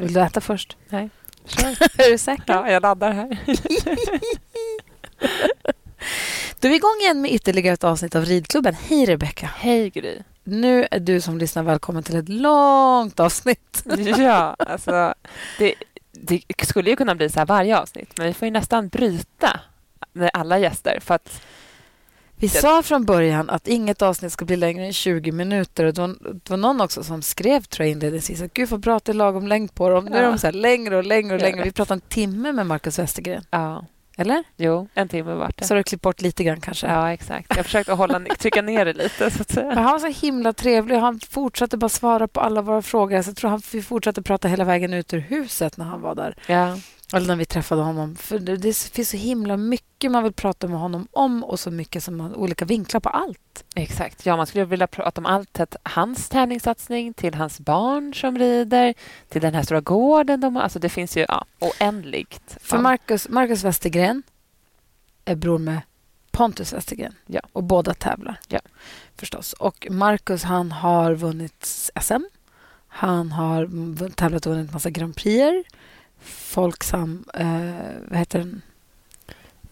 Vad vill du äta först? Nej. är du säker? Ja, jag laddar här. Då är vi igång igen med ytterligare ett avsnitt av Ridklubben. Hej Rebecka. Hej Gry. Nu är du som lyssnar välkommen till ett långt avsnitt. Ja, alltså det, det skulle ju kunna bli så här varje avsnitt, men vi får ju nästan bryta med alla gäster för att Vi sa från början att inget avsnitt ska bli längre än 20 minuter. Och det, var, det var någon också som skrev tror jag inledningsvis att gud vad bra att det är lagom längd på dem. Nu är Ja. de så här längre och längre och längre. Vi pratade en timme med Marcus Westergren. ja, Eller? jo, en timme vart det. Så har du klippt bort lite grann kanske. Ja, exakt. Jag försökte hålla, trycka ner det lite så att säga. han var så himla trevlig. Han fortsatte bara svara på alla våra frågor. Så jag tror han, vi fortsatte prata hela vägen ut ur huset när han var där. Ja, Eller när vi träffade honom. För det, det finns så himla mycket man vill prata med honom om och så mycket som man, olika vinklar på allt. exakt. Ja, man skulle vilja prata om allt. Att hans tävlingssatsning till hans barn som rider, till den här stora gården de. Alltså det finns ju ja, oändligt. För. Marcus, Marcus Westergren är bror med Pontus Westergren. Ja. Och båda tävlar. Ja. Förstås. Och Marcus han har vunnit SM. Han har tävlat och vunnit massa Grand Prix. Folksam, eh, vad heter den?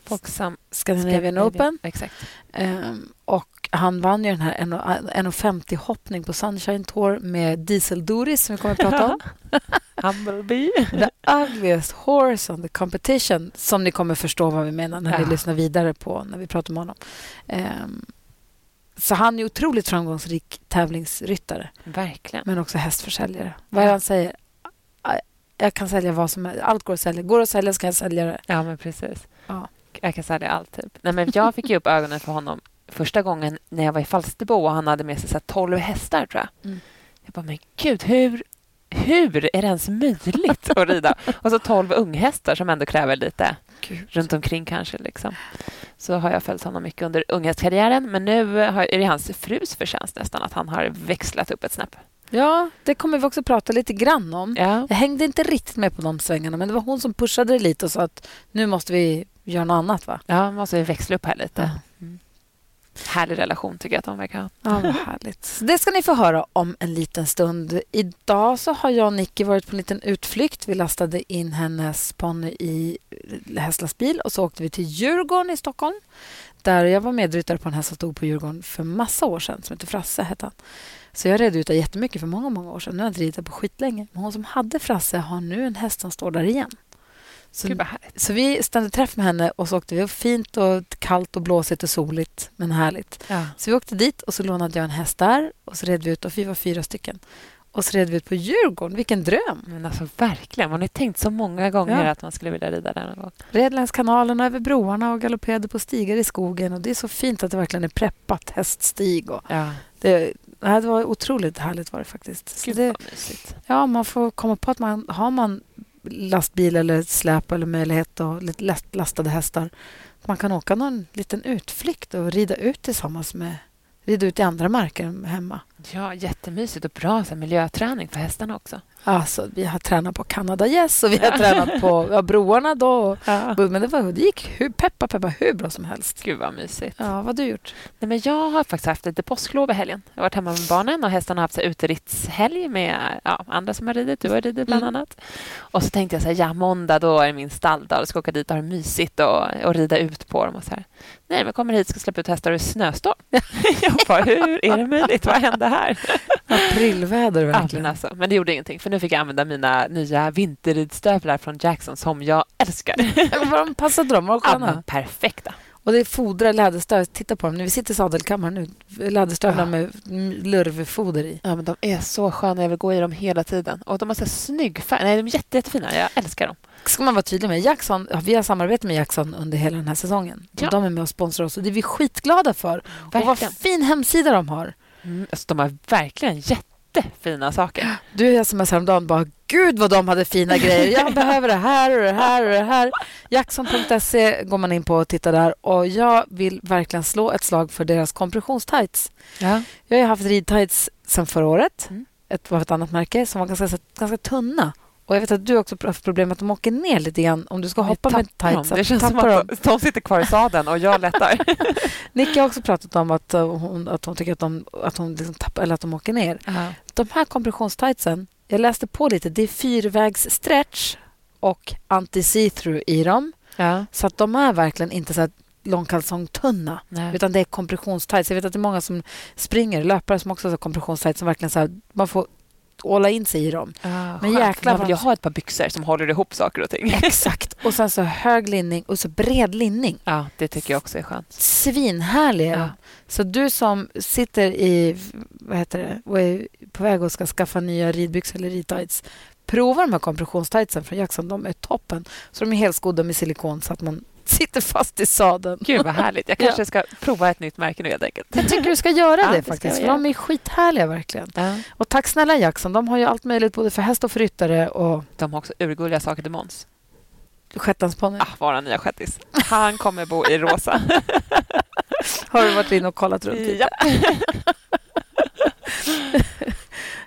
Folksam Scandinavian Open. Exakt. Ehm, och han vann ju den här 1,50 hoppning på Sunshine Tour med Diesel Doris som vi kommer att prata om. Humblebee. The ugliest horse on the competition som ni kommer förstå vad vi menar när ni Ja. lyssnar vidare på när vi pratar med honom. Ehm, så han är otroligt framgångsrik tävlingsryttare Verkligen. men också hästförsäljare. Vad är det han säger? Jag kan sälja vad som helst. Allt går att sälja. Går det att sälja så kan jag sälja det. Ja, men precis. Ja. Jag kan sälja allt. Typ. Nej, men jag fick ju upp ögonen för honom första gången när jag var i Falsterbo och han hade med sig så här 12 hästar, tror jag. Mm. Jag bara, men gud, hur, hur är det ens möjligt att rida? och så 12 unghästar som ändå kräver lite Gud. runt omkring kanske. Liksom. Så har jag följt honom mycket under unghästkarriären. Men nu har, är det hans frus förtjänst nästan att han har växlat upp ett snäpp. Ja, det kommer vi också prata lite grann om. Ja. Jag hängde inte riktigt med på de svängarna men det var hon som pushade det lite och sa att nu måste vi göra något annat. va? Ja, måste vi växla upp här lite. Ja. Mm. Härlig relation tycker jag att de verkar ha. Ja, vad härligt. Så det ska ni få höra om en liten stund. Idag så har jag och Nicky varit på en liten utflykt. Vi lastade in hennes ponny i hästlastbil och så åkte vi till Djurgården i Stockholm. Där jag var medryttare på en häst som stod på Djurgården för massa år sedan, som heter Frasse. Hette han. Så jag red ut där jättemycket för många, många år sedan. Nu har jag inte ridit på skitlänge. Men hon som hade Frasse har nu en häst som står där igen. Så, Gud så vi stannade träff med henne och så åkte vi. Fint och kallt och blåsigt och soligt, men härligt. Ja. Så vi åkte dit och så lånade jag en häst där och så red vi ut och vi var fyra stycken. Och så red vi ut på Djurgården. Vilken dröm! Men alltså verkligen, man har tänkt så många gånger Ja. att man skulle vilja rida där någon gång. Red längs kanalerna, över broarna och galopperade på stigar i skogen. Och Det är så fint att det verkligen är preppat häststig. Och Ja. det, det var otroligt härligt var det faktiskt. Gud det, ja, man får komma på att man har man lastbil eller släp eller möjlighet och lite lätt lastade hästar. Man kan åka någon liten utflykt och rida ut tillsammans med rida ut i andra marker hemma. Ja, jättemysigt och bra så miljöträning för hästarna också. Alltså, vi har tränat på Canada Yes och vi har tränat på ja, broarna då. Ja. men det, var, det gick hur, peppa, peppa hur bra som helst. Gud vad mysigt. Ja, vad har du gjort? Nej, men jag har faktiskt haft lite påsklov i helgen. Jag har varit hemma med barnen och hästarna har haft uterittshelg med ja, andra som har ridit. Du har ridit bland Mm. annat. Och så tänkte jag så här, ja måndag då är min stalldag. Jag ska åka dit och ha det mysigt och, och rida ut på dem. Och så här. Nej, men kommer hit ska släppa ut hästar och det är snöstorm. jag bara, hur är det möjligt? Vad hände här? Aprilväder Ja, verkligen. men, alltså, men det gjorde ingenting, för nu fick jag använda mina nya vinterridstövlar från Jackson som jag älskar. de passade dem, var Ja, sköna. men perfekta. Och det är fodra läderstövlar. Titta på dem. Vi sitter i sadelkammaren nu. Läderstövlar Ja. med lurvfoder i. Ja, men de är så sköna. Jag vill gå i dem hela tiden. Och de har så snygg färg. Nej, de är jätte, jättefina. Jag älskar dem. ska man vara tydlig med. Jackson, ja, vi har samarbetat med Jackson under hela den här säsongen. Ja. Och de är med och sponsrar oss och det är vi skitglada för. Och vad Verkligen. fin hemsida de har. Mm, alltså, de har verkligen jättefina saker. Du smsade häromdagen bara Gud vad de hade fina grejer. Jag behöver det här och det här och det här. Jackson.se går man in på och tittar där. Och Jag vill verkligen slå ett slag för deras kompressionstights. Ja. Jag har haft ridtights sen förra året. Mm. Ett, var ett annat märke som var ganska, ganska tunna. Och jag vet att du också har haft problem att de åker ner lite grann om du ska hoppa med tights. Det känns som att de, de sitter kvar i sadeln och jag lättar. Nicky har också pratat om att uh, hon, att hon tycker att de, att hon liksom tappar, eller att de åker ner. De här kompressionstightsen, jag läste på lite, det är fyrvägs stretch och anti-see-through i dem. Ja. Så att de är verkligen inte så här långkalsongtunna. Nej. Utan det är kompressionstights. Jag vet att det är många som springer, löpare som också har kompressionstights som verkligen så här, man får åla in sig i dem. Men Men jäklar man vill ju ha ett par byxor som håller ihop saker och ting. Exakt. Och sen så hög linning och så bred linning. Ja, det tycker jag också är skönt. Svinhärliga. Ja. Så du som sitter i, vad heter det, och är på väg och ska skaffa nya ridbyxor eller ridtights. Prova de här kompressionstightsen från Jackson. De är toppen. Så de är helskodda med silikon så att man sitter fast i sadeln. Gud, vad härligt. Jag kanske ska prova ett nytt märke nu helt enkelt. Jag tycker du ska göra Ja, det faktiskt. de är skithärliga verkligen. Ja. Och tack snälla Jackson. De har ju allt möjligt både för häst och för ryttare och De har också urgulliga saker till Måns. shetlandsponny. Ah, våra nya shettis. Han kommer bo i rosa. Har du varit inne och kollat runt? ja.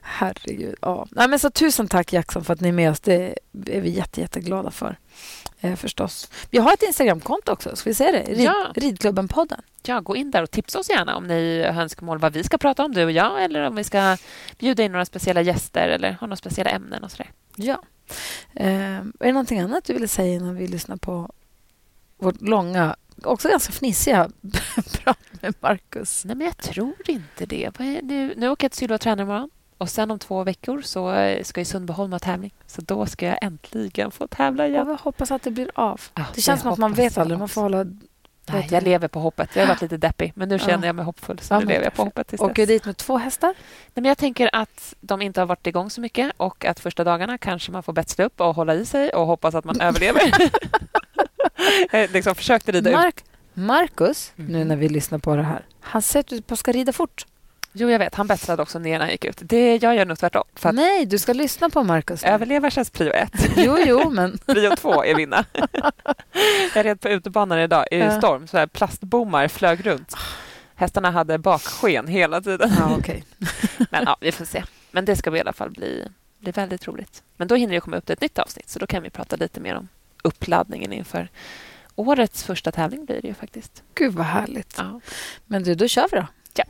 Herregud. Ja. Nej, men så tusen tack Jackson för att ni är med oss. Det är vi jätte, jätteglada för. Eh, förstås. Vi har ett Instagramkonto också. Ska vi se det? Rid, Ja. Ridklubben-podden. ja, gå in där och tipsa oss gärna om ni har önskemål vad vi ska prata om, du och jag, eller om vi ska bjuda in några speciella gäster eller ha några speciella ämnen och sådär. Ja. Eh, är det någonting annat du ville säga innan vi lyssnar på vårt långa, också ganska fnissiga prat med Marcus? Nej, men jag tror inte det. Nu, nu åker jag till Sylva och tränar imorgon. Och sen om två veckor så eh, ska ju Sundbyholm ha tävling. Så då ska jag äntligen få tävla igen. Jag hoppas att det blir av. Ja, det känns som att man vet aldrig. Man får hålla... Nej, jag lever på hoppet. Jag har varit lite deppig, men nu känner Ja. jag mig hoppfull. Så Ja, nu lever jag på hoppet tills Åker dess. dit med två hästar? Nej, men jag tänker att de inte har varit igång så mycket och att första dagarna kanske man får betsla upp och hålla i sig och hoppas att man överlever. jag liksom försökte rida ut. Mark, Marcus, Mhm. nu när vi lyssnar på det här, han säger att du ska rida fort. Jo, jag vet. Han betslade också ner när han gick ut. Det, jag gör nog tvärtom. För Nej, du ska lyssna på Marcus. nu. överleva känns prio ett. Jo, jo, men... Prio två är vinna. jag red på utebanan idag i Ja. storm. Så här plastbommar flög runt. Hästarna hade baksken hela tiden. Ja, okej. Men ja, vi får se. Men det ska i alla fall bli, bli väldigt roligt. Men då hinner det komma upp ett nytt avsnitt så då kan vi prata lite mer om uppladdningen inför årets första tävling blir det ju faktiskt. Gud, vad härligt. Ja. Men du, då kör vi då. Ja.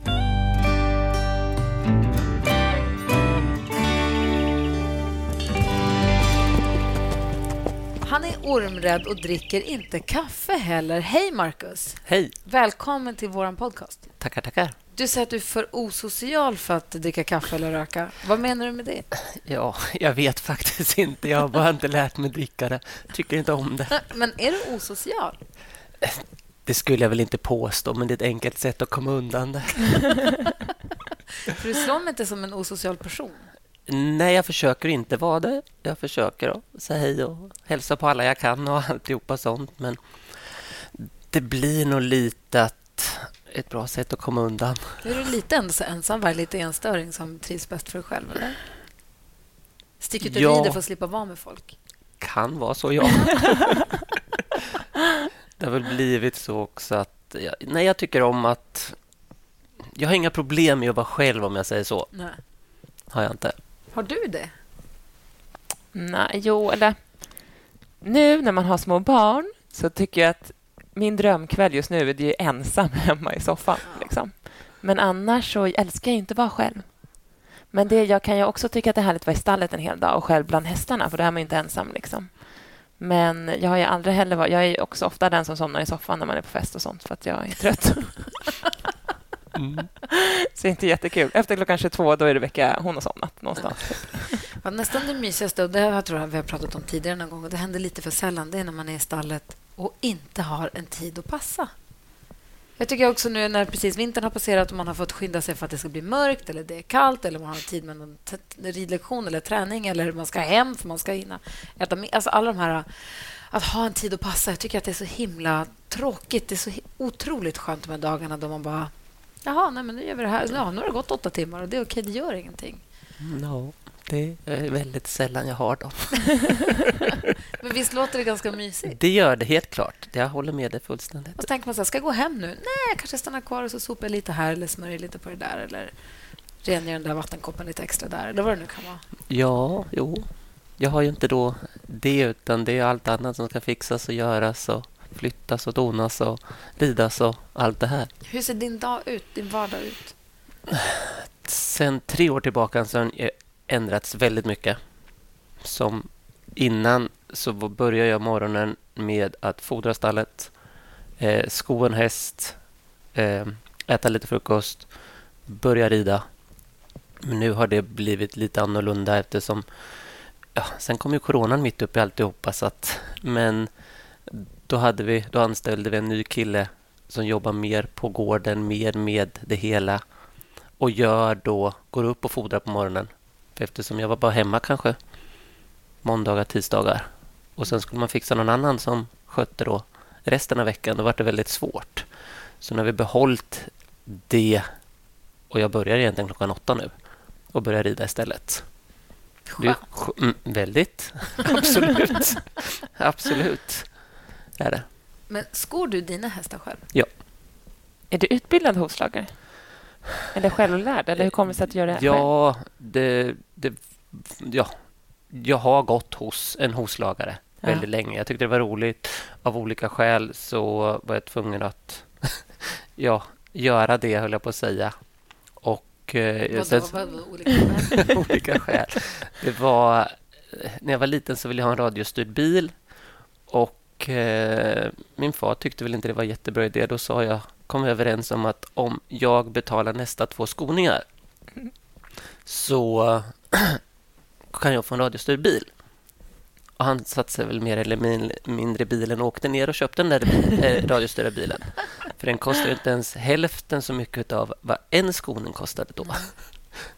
Han är ormrädd och dricker inte kaffe heller. Hej, Marcus. Hej! Välkommen till vår podcast. Tackar, tackar. Du säger att du är för osocial för att dricka kaffe eller röka. Vad menar du med det? Ja, jag vet faktiskt inte. Jag har bara inte lärt mig dricka det. Tycker inte om det. Men är du osocial? Det skulle jag väl inte påstå, men det är ett enkelt sätt att komma undan det. För du slår mig inte som en osocial person. Nej, jag försöker inte vara det. Jag försöker att säga hej och hälsa på alla jag kan och alltihopa sånt. Men det blir nog lite att ett bra sätt att komma undan. Är du lite ensam, var lite enstöring som trivs bäst för dig själv? Eller? Stick ut och Ja. rider för att slippa vara med folk. Kan vara så, ja. det har väl blivit så också att... Jag, nej, jag tycker om att... Jag har inga problem med att vara själv, om jag säger så. Nej. Har jag inte. Har du det? Nej, jo, eller... Nu när man har små barn så tycker jag att min drömkväll just nu är ju ensam hemma i soffan. Liksom. Men annars så älskar jag inte att vara själv. Men det, jag kan ju också tycka att det är härligt att vara i stallet en hel dag och själv bland hästarna, för då är man ju inte ensam. Liksom. Men jag har ju aldrig heller varit... Jag är också ofta den som somnar i soffan när man är på fest och sånt, för att jag är trött. Mm. Så det är inte jättekul. Efter klockan 22 då är Rebecka, hon har somnat någonstans. Ja, nästan det mysigaste, och det här tror jag vi har pratat om tidigare någon gång, och det händer lite för sällan, det är när man är i stallet och inte har en tid att passa. Jag tycker också nu när precis vintern har passerat och man har fått skynda sig för att det ska bli mörkt eller det är kallt eller man har tid med någon ridlektion eller träning eller man ska hem för man ska hinna äta Alltså alla de här... Att ha en tid att passa. Jag tycker att det är så himla tråkigt. Det är så otroligt skönt de här dagarna då man bara... Jaha, nej, men nu gör vi det här. Ja, nu har det gått åtta timmar och det är okej, det gör ingenting. No, det är väldigt sällan jag har dem. Men visst låter det ganska mysigt? Det gör det helt klart. Jag håller med dig fullständigt. Och så tänker man så här, ska jag gå hem nu? Nej, jag kanske stannar kvar och så sopar jag lite här eller smörjer lite på det där eller rengör den där vattenkoppen lite extra där eller vad det nu kan vara. Ja, jo. Jag har ju inte då det, utan det är allt annat som ska fixas och göras och flyttas och donas och ridas och allt det här. Hur ser din dag ut, din vardag ut? Sen tre år tillbaka så har den ändrats väldigt mycket. Som innan så började jag morgonen med att fodra stallet, eh, sko en häst, eh, äta lite frukost, börja rida. Men nu har det blivit lite annorlunda eftersom ja, sen kom ju coronan mitt upp i alltihopa. Så att, men då, hade vi, då anställde vi en ny kille som jobbar mer på gården, mer med det hela och gör då, går upp och fodrar på morgonen. För eftersom jag var bara hemma kanske måndagar, tisdagar och sen skulle man fixa någon annan som skötte då resten av veckan. Då var det väldigt svårt. Så när vi behållit det och jag börjar egentligen klockan åtta nu och börjar rida istället. Skönt. Mm, väldigt. Absolut. Absolut. Är det. Men skor du dina hästar själv? Ja. Är du utbildad hovslagare? Eller självlärd? Eller hur kommer det sig att du gör det här? Ja, det, det, ja, jag har gått hos en hovslagare Ja. väldigt länge. Jag tyckte det var roligt. Av olika skäl så var jag tvungen att ja, göra det, höll jag på att säga. Och eh, Vad, sen, vad, vad, vad, olika skäl? olika skäl. Det var, när jag var liten så ville jag ha en radiostyrd bil. Och eh, min far tyckte väl inte det var jättebra idé. Då sa jag, kom vi överens om att om jag betalar nästa två skoningar så kan jag få en radiostyrd bil. Och han satte sig väl mer eller min- mindre i bilen och åkte ner och köpte den där eh, radiostyrda bilen. För den kostade inte ens hälften så mycket av vad en skoning kostade då.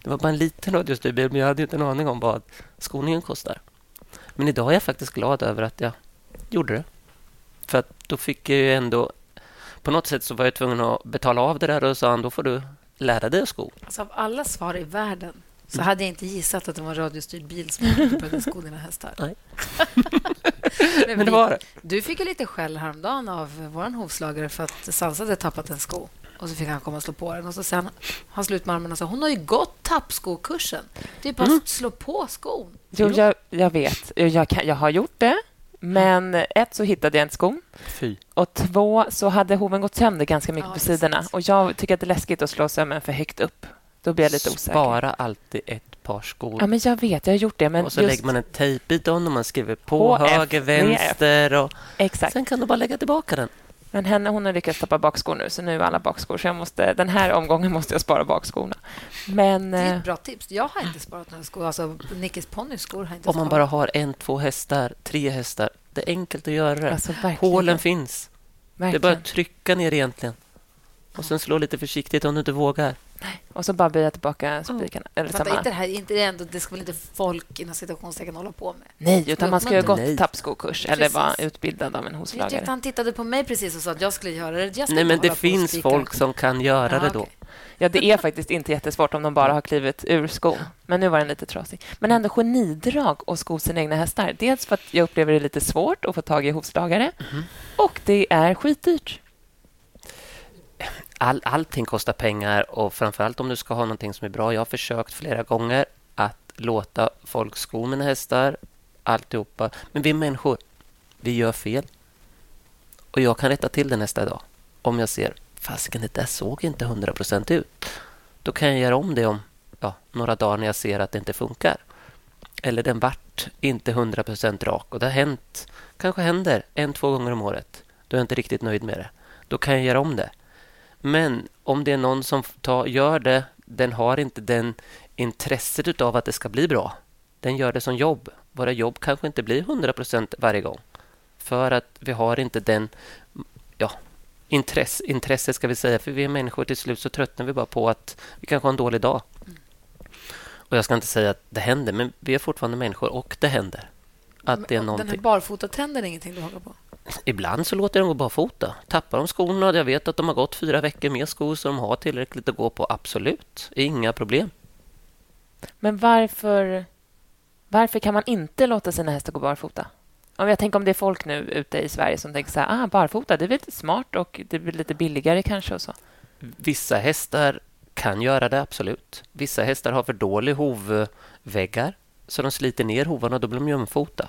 Det var bara en liten radiostyrd bil, men jag hade inte en aning om vad skoningen kostar. Men idag är jag faktiskt glad över att jag gjorde det. För att då fick jag ju ändå... På något sätt så var jag tvungen att betala av det där och sa han, då får du lära dig att sko. Alltså, av alla svar i världen så hade jag inte gissat att det var en radiostyrd bil som började sko dina hästar. Nej. Men, Men det var det. Du fick ju lite skäll häromdagen av vår hovslagare för att Sansa hade tappat en sko. Och så fick han komma och slå på den. Och så sen han slut med armarna och sa hon har ju gått tappskokursen. Det är bara Mm. att slå på skon. Jo, jag, jag vet. Jag, kan, jag har gjort det. Men ett, så hittade jag inte skon. Fy. Och två, så hade hoven gått sönder ganska mycket Ja, på sidorna. Och jag tycker att det är läskigt att slå sömmen för högt upp. Då blir jag lite osäker. Spara alltid ett par skor. Ja, men jag vet. Jag har gjort det. Men och så just, lägger man en tejpbit om och man skriver på HF, höger, vänster och Exakt. sen kan du bara lägga tillbaka den. Men henne, hon har lyckats tappa bakskor nu, så nu är alla bakskor. Så jag måste, den här omgången måste jag spara bakskorna. Men... Det är eh, ett bra tips. Jag har inte sparat några skor. Alltså, Nickis ponnyskor har inte Om man sparat. bara har en, två hästar, tre hästar. Det är enkelt att göra det. Alltså, verkligen. Hålen finns. Det är verkligen. bara att trycka ner egentligen. Och sen slå lite försiktigt om du inte vågar. Och så bara böja tillbaka spikarna. Eller Fattar samma. inte det här, inte det, ändå, det ska väl inte folk inom citationstecken hålla på med? Nej, utan man ska ju ha gått Nej. tappskokurs eller vara utbildad av en Jag tyckte han tittade på mig precis och sa att jag skulle göra det. Jag ska Nej, men det finns folk som kan göra Ja, det då. okej. Ja, det är faktiskt inte jättesvårt om de bara har klivit ur skon. Men nu var den lite trasig. Men ändå genidrag att sko sina egna hästar. Dels för att jag upplever det lite svårt att få tag i hovslagare. Mhm. Och det är skitdyrt. All, allting kostar pengar och framförallt om du ska ha någonting som är bra. Jag har försökt flera gånger att låta folk sko mina hästar, alltihopa. Men vi är människor. Vi gör fel. Och jag kan rätta till det nästa dag. Om jag ser, fasiken det där såg inte 100% ut. Då kan jag göra om det om ja, några dagar när jag ser att det inte funkar. Eller den vart inte 100% rak och det har hänt, kanske händer en, två gånger om året. Då är jag inte riktigt nöjd med det. Då kan jag göra om det. Men om det är någon som tar, gör det, den har inte den intresset av att det ska bli bra. Den gör det som jobb. Våra jobb kanske inte blir 100% varje gång. För att vi har inte den ja, intresse, intresse ska vi säga. För vi är människor till slut så tröttnar vi bara på att vi kanske har en dålig dag. Och jag ska inte säga att det händer, men vi är fortfarande människor och det händer. Att det är Den här någonting. barfotatrenden är ingenting du hakar på? Ibland så låter jag dem gå barfota. Tappar de skorna, jag vet att de har gått fyra veckor med skor så de har tillräckligt att gå på, absolut. Inga problem. Men varför, varför kan man inte låta sina hästar gå barfota? Om jag tänker om det är folk nu ute i Sverige som tänker så här, ah, barfota, det är lite smart och det blir lite billigare kanske och så. Vissa hästar kan göra det, absolut. Vissa hästar har för dålig hovväggar så de sliter ner hovarna och då blir de jämfota.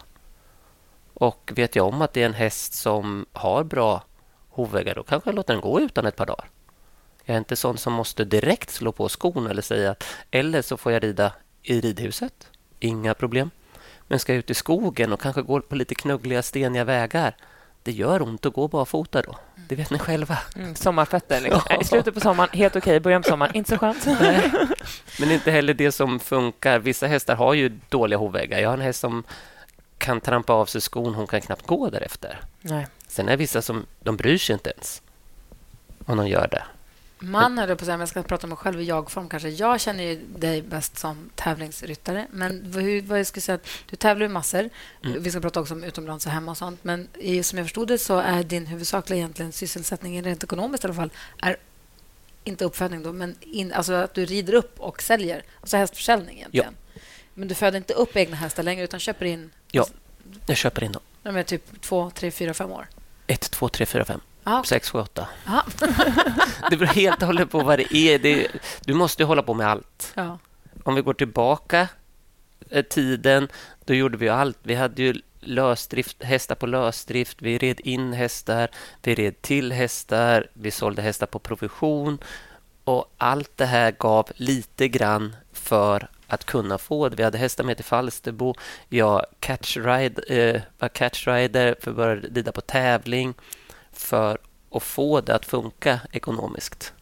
Och vet jag om att det är en häst som har bra hovväggar då kanske jag låter den gå utan ett par dagar. Jag är inte sån som måste direkt slå på skon eller säga att eller så får jag rida i ridhuset. Inga problem. Men ska jag ut i skogen och kanske gå på lite knuggliga, steniga vägar det gör ont att gå barfota då. Det vet ni själva. Mm, sommarfötter. Liksom. I slutet på sommaren, helt okej. Okay. Början på sommaren, inte så skönt. Men inte heller det som funkar. Vissa hästar har ju dåliga hovväggar. Jag har en häst som kan trampa av sig skon. Hon kan knappt gå därefter. Nej. Sen är det vissa som de bryr sig inte ens om de gör det. Man höll på att säga, men jag ska prata om mig själv i jag-form kanske. Jag känner ju dig bäst som tävlingsryttare. Men hur, vad jag skulle säga, du tävlar ju massor. Mm. Vi ska prata också om utomlands och hemma och sånt. Men i, som jag förstod det så är din huvudsakliga egentligen sysselsättning, rent ekonomiskt i alla fall, är inte uppfödning då, men in, alltså att du rider upp och säljer. Alltså hästförsäljning egentligen. Ja. Men du föder inte upp egna hästar längre utan köper in? Ja, jag köper in dem. De är typ två, tre, fyra, fem år? Ett, två, tre, fyra, fem. Ah. Sex, sju, åtta. det beror helt och hållet på vad det är. Det, du måste hålla på med allt. Ja. Om vi går tillbaka eh, tiden, då gjorde vi allt. Vi hade ju lösdrift, hästar på lösdrift, vi red in hästar, vi red till hästar, vi sålde hästar på provision och allt det här gav lite grann för att kunna få det. Vi hade hästar med till Falsterbo. Jag catchride, eh, var catchrider för att börja rida på tävling för att få det att funka ekonomiskt.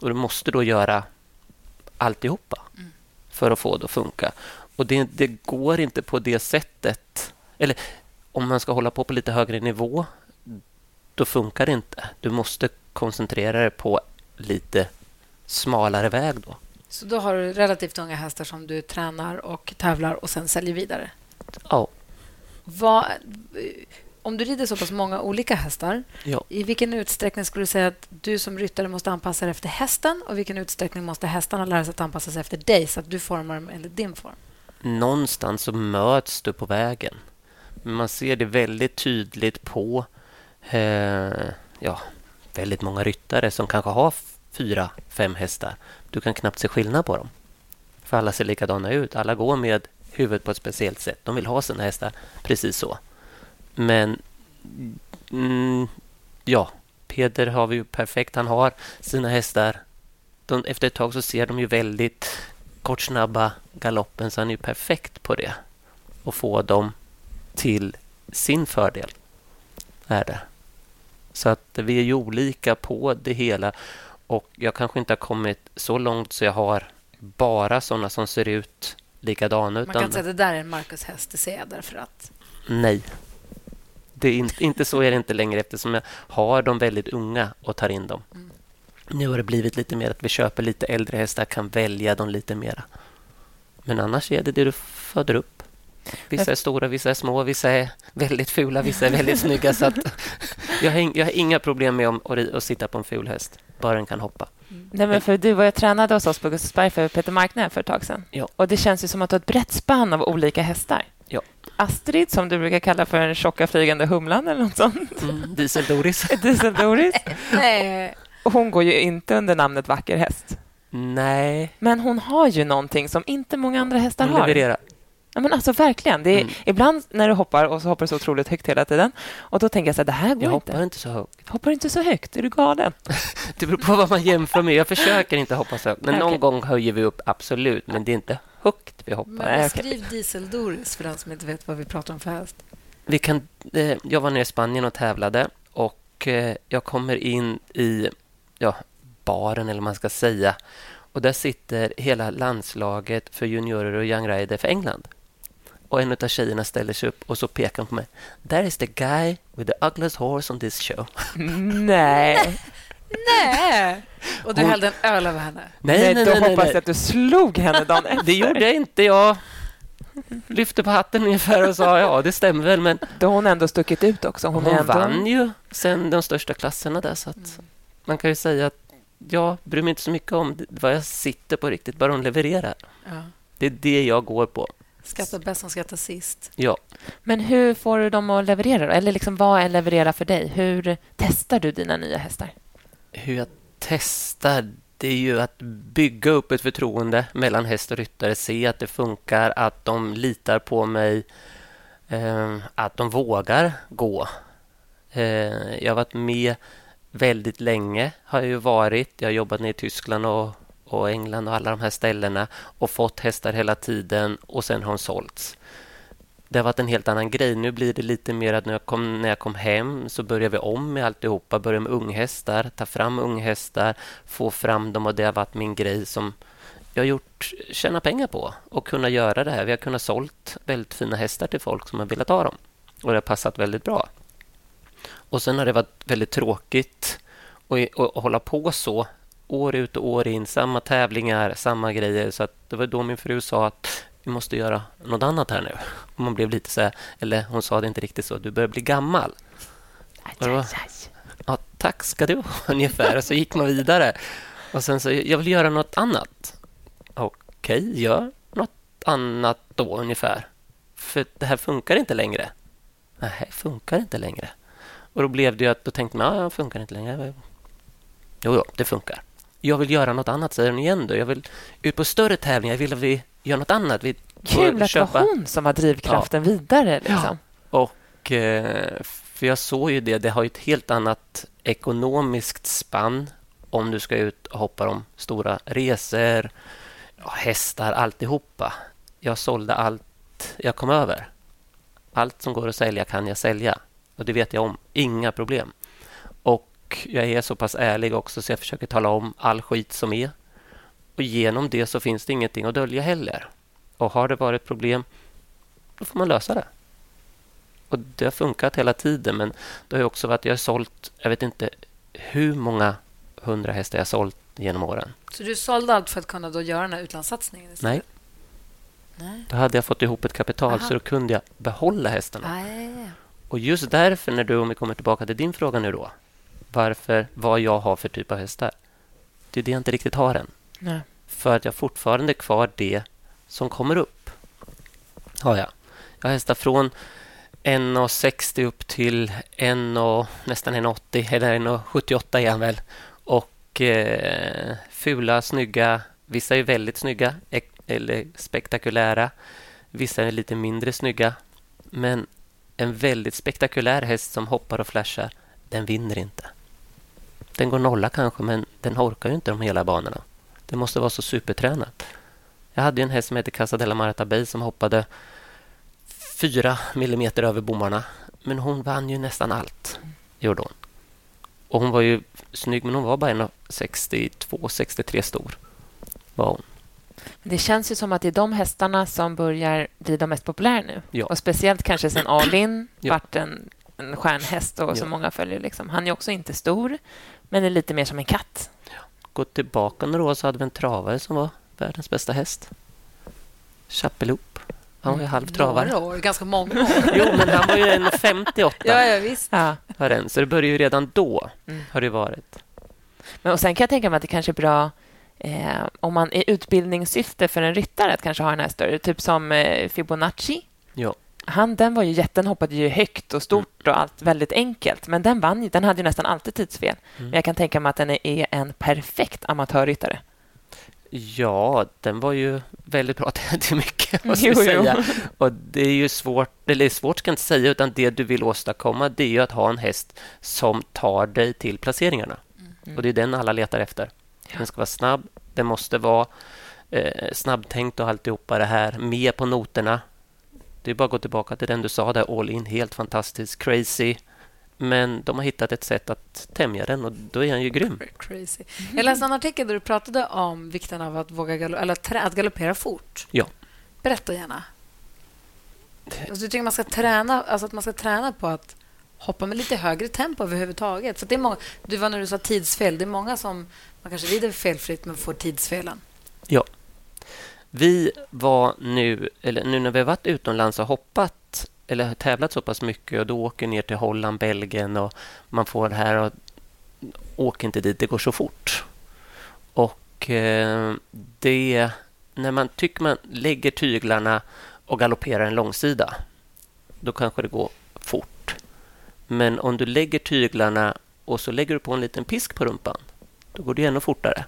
Och du måste då göra alltihopa mm. för att få det att funka. Och det, det, går inte på det sättet. Eller om man ska hålla på på lite högre nivå, då funkar det inte. Du måste koncentrera dig på lite smalare väg då. Så då har du relativt unga hästar som du tränar och tävlar och sen säljer vidare? Ja. Vad, om du rider så pass många olika hästar, ja. i vilken utsträckning skulle du säga att du som ryttare måste anpassa dig efter hästen och i vilken utsträckning måste hästarna lära sig att anpassa sig efter dig så att du formar dem enligt din form? Någonstans så möts du på vägen. Man ser det väldigt tydligt på eh, ja, väldigt många ryttare som kanske har fyra, fem hästar. Du kan knappt se skillnad på dem. För alla ser likadana ut. Alla går med huvudet på ett speciellt sätt. De vill ha sina hästar precis så. Men mm, ja, Peder har vi ju perfekt. Han har sina hästar. De, efter ett tag så ser de ju väldigt kortsnabba galoppen så han är ju perfekt på det. Och få dem till sin fördel. Är det. Så att vi är ju olika på det hela. Och jag kanske inte har kommit så långt så jag har bara såna som ser ut likadana. Man kan säga att det där är en Marcus häst, det ser jag därför att... Nej, det är inte, inte så är det inte längre eftersom jag har de väldigt unga och tar in dem. Mm. Nu har det blivit lite mer att vi köper lite äldre hästar, kan välja dem lite mera. Men annars är det det du föder upp. Vissa är stora, vissa är små, vissa är väldigt fula, vissa är väldigt snygga. Så jag, har, jag har inga problem med att, att sitta på en ful häst, bara den kan hoppa. Mm. Nej, men för du var jag tränade hos oss på Gustavsberg för Peter Markner för ett tag sedan. Ja. Och det känns ju som att du har ett brett spann av olika hästar. Ja. Astrid, som du brukar kalla för den tjocka flygande humlan eller något sånt. Mm, Diesel-Doris. Diesel-Doris. Hon går ju inte under namnet vacker häst. Nej. Men hon har ju någonting som inte många andra hästar hon har. Levererar. Ja, men alltså verkligen. Det är, mm. Ibland när du hoppar och så hoppar du så otroligt högt hela tiden och då tänker jag så här, det här går jag inte. hoppar inte så högt. Hoppar inte så högt? Är du galen? det beror på vad man jämför med. Jag försöker inte hoppa så högt. Men någon gång höjer vi upp, absolut. Men det är inte högt vi hoppar. Men beskriv dieseldoris för den som inte vet vad vi pratar om för häst. Vi kan, eh, jag var nere i Spanien och tävlade och eh, jag kommer in i ja, baren, eller vad man ska säga. Och Där sitter hela landslaget för juniorer och young rider för England. Och En av tjejerna ställer sig upp och så pekar på mig. There is the guy with the ugliest horse on this show. Nej. Nej! Och du hon... hällde en öl över henne? Nej, nej, nej Då nej, hoppas jag att du slog henne dagen efter. Det gjorde jag inte. Jag lyfte på hatten ungefär och sa ja, det stämmer väl. Men då har hon ändå stuckit ut också. Hon, hon ändå... vann ju sen de största klasserna där. Så att mm. Man kan ju säga att jag bryr mig inte så mycket om vad jag sitter på riktigt, bara de levererar. Ja. Det är det jag går på. Skatta bäst som skrattar sist. Ja. Men hur får du dem att leverera? Då? Eller liksom, vad är leverera för dig? Hur testar du dina nya hästar? Hur jag testar, det är ju att bygga upp ett förtroende mellan häst och ryttare, se att det funkar, att de litar på mig, eh, att de vågar gå. Eh, jag har varit med väldigt länge, har jag ju varit. Jag har jobbat nere i Tyskland och, och England och alla de här ställena och fått hästar hela tiden och sen har hon sålts. Det har varit en helt annan grej. Nu blir det lite mer att när jag kom, när jag kom hem så börjar vi om med alltihopa. Börjar med unghästar, ta fram unghästar, få fram dem och det har varit min grej som jag har gjort, tjäna pengar på och kunna göra det här. Vi har kunnat sålt väldigt fina hästar till folk som har velat ha dem och det har passat väldigt bra. Och sen har det varit väldigt tråkigt att, att hålla på så år ut och år in, samma tävlingar, samma grejer. Så det var då min fru sa att vi måste göra något annat här nu. Och man blev lite så här, eller hon sa det inte riktigt så, du börjar bli gammal. Och det var, ja, tack ska du ha, ungefär. Och så gick man vidare. Och sen så, jag vill göra något annat. Okej, gör något annat då ungefär. För det här funkar inte längre. Nej, funkar inte längre. Och då blev det ju att då tänkte man, ja, det funkar inte längre. Jo, jo, det funkar. Jag vill göra något annat, säger hon igen då. Jag vill ut på större tävlingar. Jag vill att vi gör något annat. Vi Kul att det var hon som var drivkraften ja. vidare. Liksom. Ja. Och, eh, för jag såg ju det, det har ju ett helt annat ekonomiskt spann om du ska ut och hoppa om stora resor, hästar, alltihopa. Jag sålde allt jag kom över. Allt som går att sälja kan jag sälja. Och det vet jag om. Inga problem. Och jag är så pass ärlig också så jag försöker tala om all skit som är. Och genom det så finns det ingenting att dölja heller. Och har det varit problem, då får man lösa det. Och det har funkat hela tiden, men det har också varit... Jag har sålt, jag vet inte hur många hundra hästar jag har sålt genom åren. Så du sålde allt för att kunna då göra den här utlandssatsningen? Nej. Nej. Då hade jag fått ihop ett kapital, Aha. så då kunde jag behålla hästarna. Aj. Och just därför, när du, om vi kommer tillbaka till din fråga nu då, varför, vad jag har för typ av hästar. Det är det jag inte riktigt har än. Nej. För att jag fortfarande är kvar det som kommer upp. Har jag. Jag har hästar från 1,60 upp till 1, nästan 1,80 eller 1,78 är han väl. Och eh, fula, snygga. Vissa är väldigt snygga eller spektakulära. Vissa är lite mindre snygga. Men en väldigt spektakulär häst som hoppar och flashar, den vinner inte. Den går nolla kanske, men den orkar ju inte de hela banorna. Det måste vara så supertränat. Jag hade en häst som hette Casa della Marta Bay som hoppade fyra millimeter över bommarna. Men hon vann ju nästan allt, gjorde hon. Och hon var ju snygg, men hon var bara 1,62-63 stor. Var hon. Det känns ju som att det är de hästarna som börjar bli de mest populära nu. Ja. Och Speciellt kanske sen Alin ja. vart en, en stjärnhäst och ja. som många följer. Liksom. Han är också inte stor, men är lite mer som en katt. Ja. Gå tillbaka några år så hade vi en travare som var världens bästa häst. Chappeloop. Han var ju halvtravare. Några år, ganska många år. jo, men han var ju 1,58. ja, ja, visst. Ja. Så det började ju redan då, mm. har det varit. Men och Sen kan jag tänka mig att det kanske är bra eh, om man i utbildningssyfte för en ryttare att kanske ha den här större, typ som eh, Fibonacci. Ja. Han, den var ju jätten hoppade ju högt och stort mm. och allt väldigt enkelt. Men den vann Den hade ju nästan alltid tidsfel. Mm. Men jag kan tänka mig att den är en perfekt amatörryttare. Ja, den var ju väldigt bra till mycket, måste jo, säga. Jo. Och det är ju svårt, eller svårt ska jag inte säga, utan det du vill åstadkomma det är ju att ha en häst som tar dig till placeringarna. Mm. Och det är den alla letar efter. Den ska vara snabb, den måste vara eh, snabbtänkt och alltihopa det här, med på noterna. Det är bara att gå tillbaka till den du sa där, all in, helt fantastisk, crazy. Men de har hittat ett sätt att tämja den och då är han ju grym. Crazy. Jag läste en artikel där du pratade om vikten av att våga galo eller att, galoppera fort. Ja. Berätta gärna. Alltså, du tycker man ska träna, alltså att man ska träna på att hoppa med lite högre tempo överhuvudtaget. Så det är många, du var när du sa tidsfel. Det är många som man kanske rider felfritt men får tidsfelen. Ja. Vi var nu, eller nu när vi har varit utomlands och hoppat eller tävlat så pass mycket och då åker ner till Holland, Belgien och man får det här och åker inte dit, det går så fort. Och eh, det... När man tycker man lägger tyglarna och galopperar en långsida, då kanske det går fort. Men om du lägger tyglarna och så lägger du på en liten pisk på rumpan, då går det ännu fortare.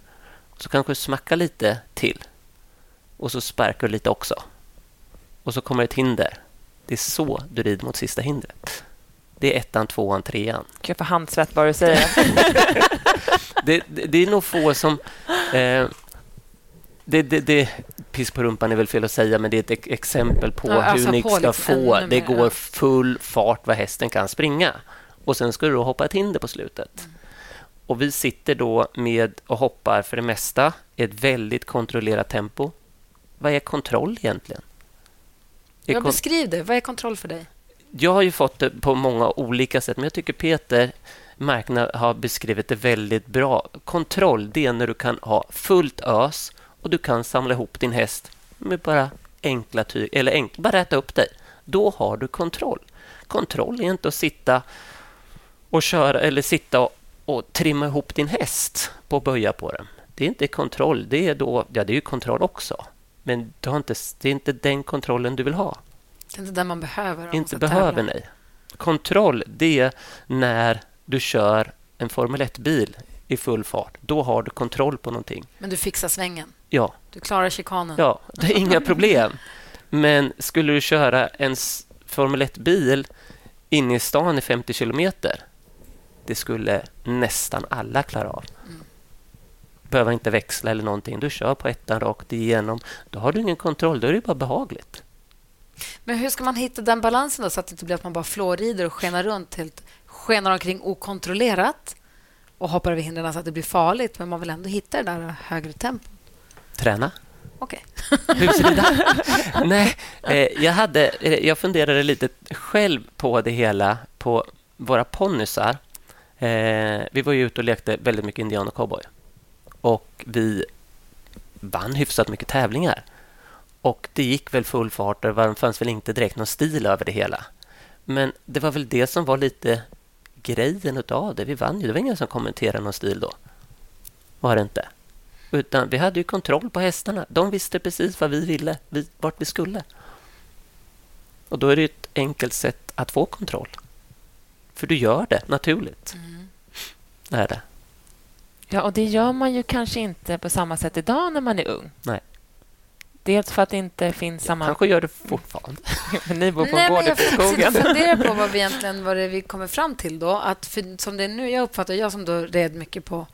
Så kanske du smackar lite till och så sparkar du lite också. Och så kommer ett hinder. Det är så du rider mot sista hindret. Det är ettan, tvåan, trean. Gud, för handsvett bara du säger. det, det, det, är nog få som... Eh, det, det, det, piss på rumpan är väl fel att säga, men det är ett exempel på Ja, alltså hur ni på ska liksom få... Det går full fart vad hästen kan springa. Och Sen ska du då hoppa ett hinder på slutet. Och Vi sitter då med och hoppar för det mesta i ett väldigt kontrollerat tempo. Vad är kontroll egentligen? Är Jag beskriv det. Vad är kontroll för dig? jag har ju fått det på många olika sätt, men jag tycker Peter Marknad har beskrivit det väldigt bra. Kontroll, det är när du kan ha fullt ös och du kan samla ihop din häst med bara enkla tyg, eller enk, bara rätta upp dig. Då har du kontroll. Kontroll är inte att sitta och köra eller sitta och, och trimma ihop din häst på att böja på den. Det är inte kontroll. Det är då, ja, det är ju kontroll också. Men du har inte, det är inte den kontrollen du vill ha Det är inte den man behöver. man inte behöver, tävla. nej. Kontroll, det är när du kör en Formel 1-bil i full fart. Då har du kontroll på någonting. Men du fixar svängen. Ja, Du klarar chikanen. ja det är inga problem. Men skulle du köra en Formel 1-bil inne i stan i 50 kilometer, det skulle nästan alla klara av. Behöver inte växla eller någonting. Du kör på ettan rakt igenom. Då har du ingen kontroll. Då är det bara behagligt. Men hur ska man hitta den balansen då, så att det inte blir att man bara flårider och skenar runt, helt, skenar omkring okontrollerat och hoppar över hindren så att det blir farligt, men man vill ändå hitta det där högre tempo. Träna. Okej. Husrida? Nej, eh, jag, hade, eh, jag funderade lite själv på det hela på våra ponnysar. Eh, vi var ju ute och lekte väldigt mycket indian och cowboy. Och vi vann hyfsat mycket tävlingar. Och det gick väl full fart och det fanns väl inte direkt någon stil över det hela. Men det var väl det som var lite grejen utav det. Vi vann ju. Det var ingen som kommenterade någon stil då. Var det inte. Utan vi hade ju kontroll på hästarna. De visste precis vad vi ville, vi, vart vi skulle. Och då är det ett enkelt sätt att få kontroll. För du gör det naturligt. Är det. Ja, och det gör man ju kanske inte på samma sätt idag när man är ung. Nej. Dels för att det inte finns samma... Kanske gör det fortfarande. Men ni bor på en Nej, gård men jag ute i skogen. och funderar på vad vi egentligen vad det är vi kommer fram till då. Att för, som det är nu, jag uppfattar, jag som då red mycket på,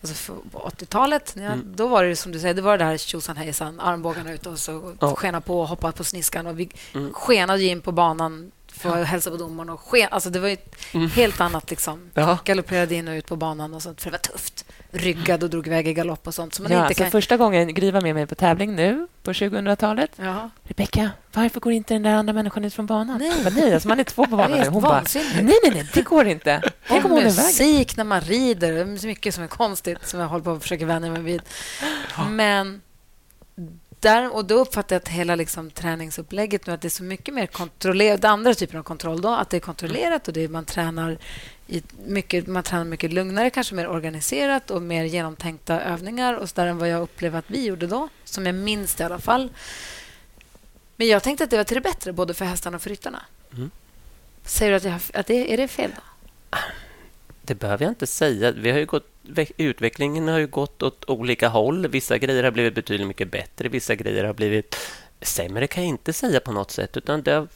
alltså för, på 80-talet, när jag, Mm. då var det som du säger, det var det här tjosan hejsan, armbågarna ut och så Ja. skena på och hoppa på sniskan. Och vi Mm. skenade ju in på banan för att hälsa på domaren. Och sken, alltså det var ju ett Mm. helt annat. Liksom. Ja. Galopperade in och ut på banan och sånt, för det var tufft. Ryggad och drog iväg i galopp och sånt. Så man Ja, inte kan... Första gången Gry var med mig på tävling nu, på 2000-talet. Ja. Rebecka, varför går inte den där andra människan ut från banan? Nej. Bara, nej alltså man är två på banan Hon bara, nej, nej, nej, det går inte. Tänk om hon musik när man rider. Det är så mycket som är konstigt som jag håller på att försöka vänja mig vid. Men där, och då uppfattar jag att hela liksom, träningsupplägget nu att det är så mycket mer kontrollerat. Andra typen av kontroll då, att det är kontrollerat och det är, man tränar mycket, man tränar mycket lugnare, kanske mer organiserat och mer genomtänkta övningar och så där än vad jag upplevde att vi gjorde då, som jag minns det i alla fall. Men jag tänkte att det var till det bättre, både för hästarna och för ryttarna. Mm. Säger du att, jag, att det, är det fel? Då? Det behöver jag inte säga. Vi har ju gått, ve- utvecklingen har ju gått åt olika håll. Vissa grejer har blivit betydligt mycket bättre. Vissa grejer har blivit sämre, kan jag inte säga på något sätt. Utan det har,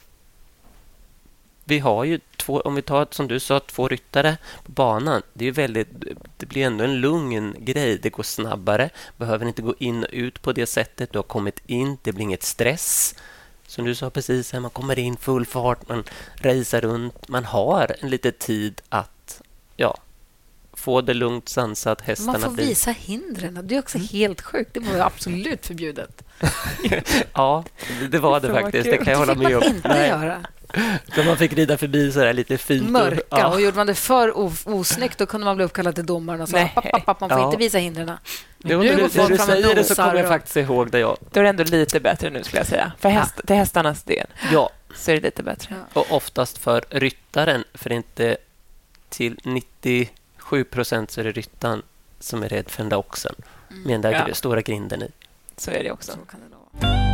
vi har ju två, om vi tar som du sa, två ryttare på banan. Det, är väldigt, det blir ändå en lugn grej. Det går snabbare, behöver inte gå in och ut på det sättet. Du har kommit in, det blir inget stress. Som du sa precis, man kommer in full fart, man racear runt. Man har en liten tid att ja, få det lugnt, sansat. Hästarna Man får blir... visa hindren. Det är också helt sjukt. Det var absolut förbjudet. Ja, det var det vad faktiskt. kul. Det kan jag hålla Det fick med man om. inte göra. Så man fick rida förbi så där lite fint. och- Mörka. Ja. Och gjorde man det för osnyggt då kunde man bli uppkallad till domaren och sa Nej. papp, papp, papp, man får Ja. inte visa hindren. Nu när går du, folk du fram med säger det så kommer jag och- faktiskt ihåg det. Ja. Då är det ändå lite bättre nu, skulle jag säga. För häst, till hästarnas del ja, så är det lite bättre. Ja. och oftast för ryttaren. För inte till 97 procent så är det ryttaren som är rädd för den där oxen. med den där Ja. stora grinden i. Så är det också. Så kan det nog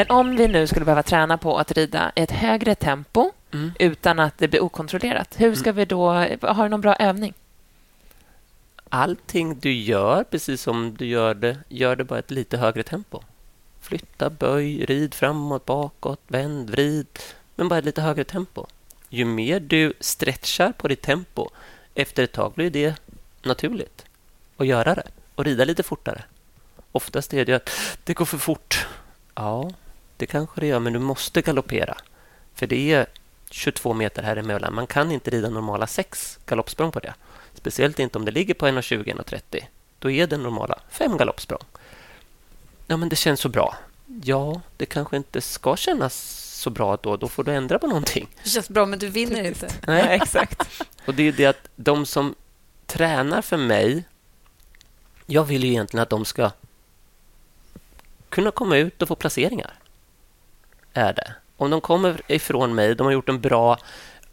Men om vi nu skulle behöva träna på att rida i ett högre tempo Mm. utan att det blir okontrollerat, hur ska vi då... Har du någon bra övning? Allting du gör, precis som du gör det, gör det bara ett lite högre tempo. Flytta, böj, rid framåt, bakåt, vänd, vrid. Men bara ett lite högre tempo. Ju mer du stretchar på ditt tempo, efter ett tag blir det naturligt att göra det och rida lite fortare. Oftast är det att det går för fort. Ja, det kanske det gör, men du måste galoppera. För det är 22 meter här emellan. Man kan inte rida normala sex galoppsprång på det. Speciellt inte om det ligger på 1,20-1,30. Då är det normala fem galoppsprång. Ja, men det känns så bra. Ja, det kanske inte ska kännas så bra då. Då får du ändra på någonting. Det känns bra, men du vinner inte. Nej, exakt. Och det är det att de som tränar för mig, jag vill ju egentligen att de ska kunna komma ut och få placeringar. Är det. Om de kommer ifrån mig, de har gjort en bra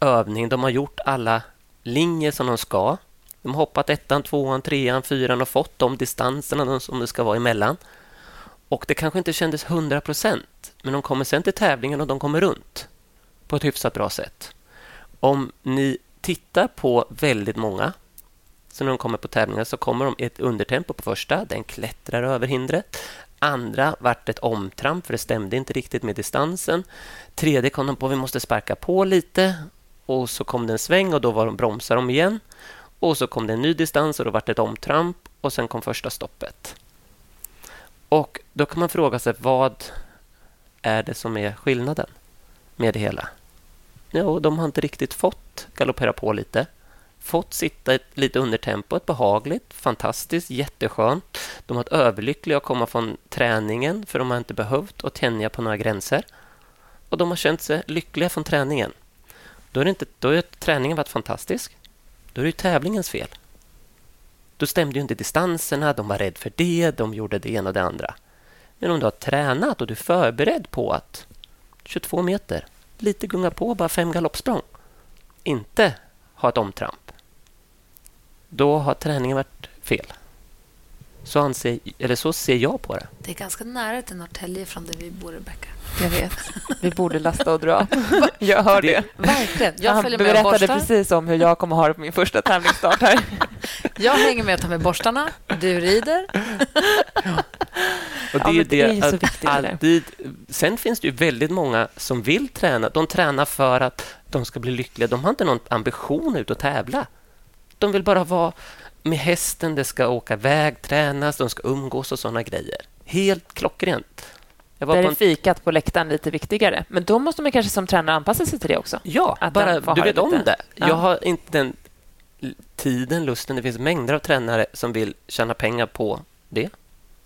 övning, de har gjort alla linjer som de ska. De har hoppat ettan, tvåan, trean, fyran och fått de distanserna som det ska vara emellan. Och det kanske inte kändes 100 procent, men de kommer sen till tävlingen och de kommer runt på ett hyfsat bra sätt. Om ni tittar på väldigt många, så när de kommer på tävlingar så kommer de i ett undertempo på första, den klättrar över hindret. Andra vart ett omtramp, för det stämde inte riktigt med distansen. Tredje kom de på vi måste sparka på lite och så kom det en sväng och då var de bromsade de igen. Och så kom det en ny distans och då vart det ett omtramp och sen kom första stoppet. Och då kan man fråga sig vad är det som är skillnaden med det hela? Jo, de har inte riktigt fått galoppera på lite. Fått sitta lite under tempot, behagligt, fantastiskt, jätteskönt. De har varit överlyckliga att komma från träningen för de har inte behövt att tänja på några gränser. Och de har känt sig lyckliga från träningen. Då har inte, då är träningen varit fantastisk. Då är det ju tävlingens fel. Då stämde ju inte distanserna, de var rädda för det, de gjorde det ena och det andra. Men om du har tränat och du är förberedd på att 22 meter, lite gunga på, bara fem galoppsprång. Inte ha ett omtramp. Då har träningen varit fel. Så, anser, eller så ser jag på det. Det är ganska nära till Norrtälje från där vi bor, Rebecka. Jag vet. Vi borde lasta och dra. Jag hör det. Verkligen. Jag Han följer med och berättade borstar. precis om hur jag kommer ha det på min första tävlingsstart här. Jag hänger med och tar med borstarna. Du rider. Och Ja, det är ju men det är ju det så att viktigt det alltid... Sen finns det ju väldigt många som vill träna. De tränar för att de ska bli lyckliga. De har inte någon ambition ut att tävla. De vill bara vara med hästen. Det ska åka iväg, tränas, de ska umgås och såna grejer. Helt klockrent. Jag var Där på är en fikat på läktaren lite viktigare. Men då måste man kanske som tränare anpassa sig till det också. Ja, Att bara du vet om det. Ja. Jag har inte den tiden, lusten. Det finns mängder av tränare som vill tjäna pengar på det.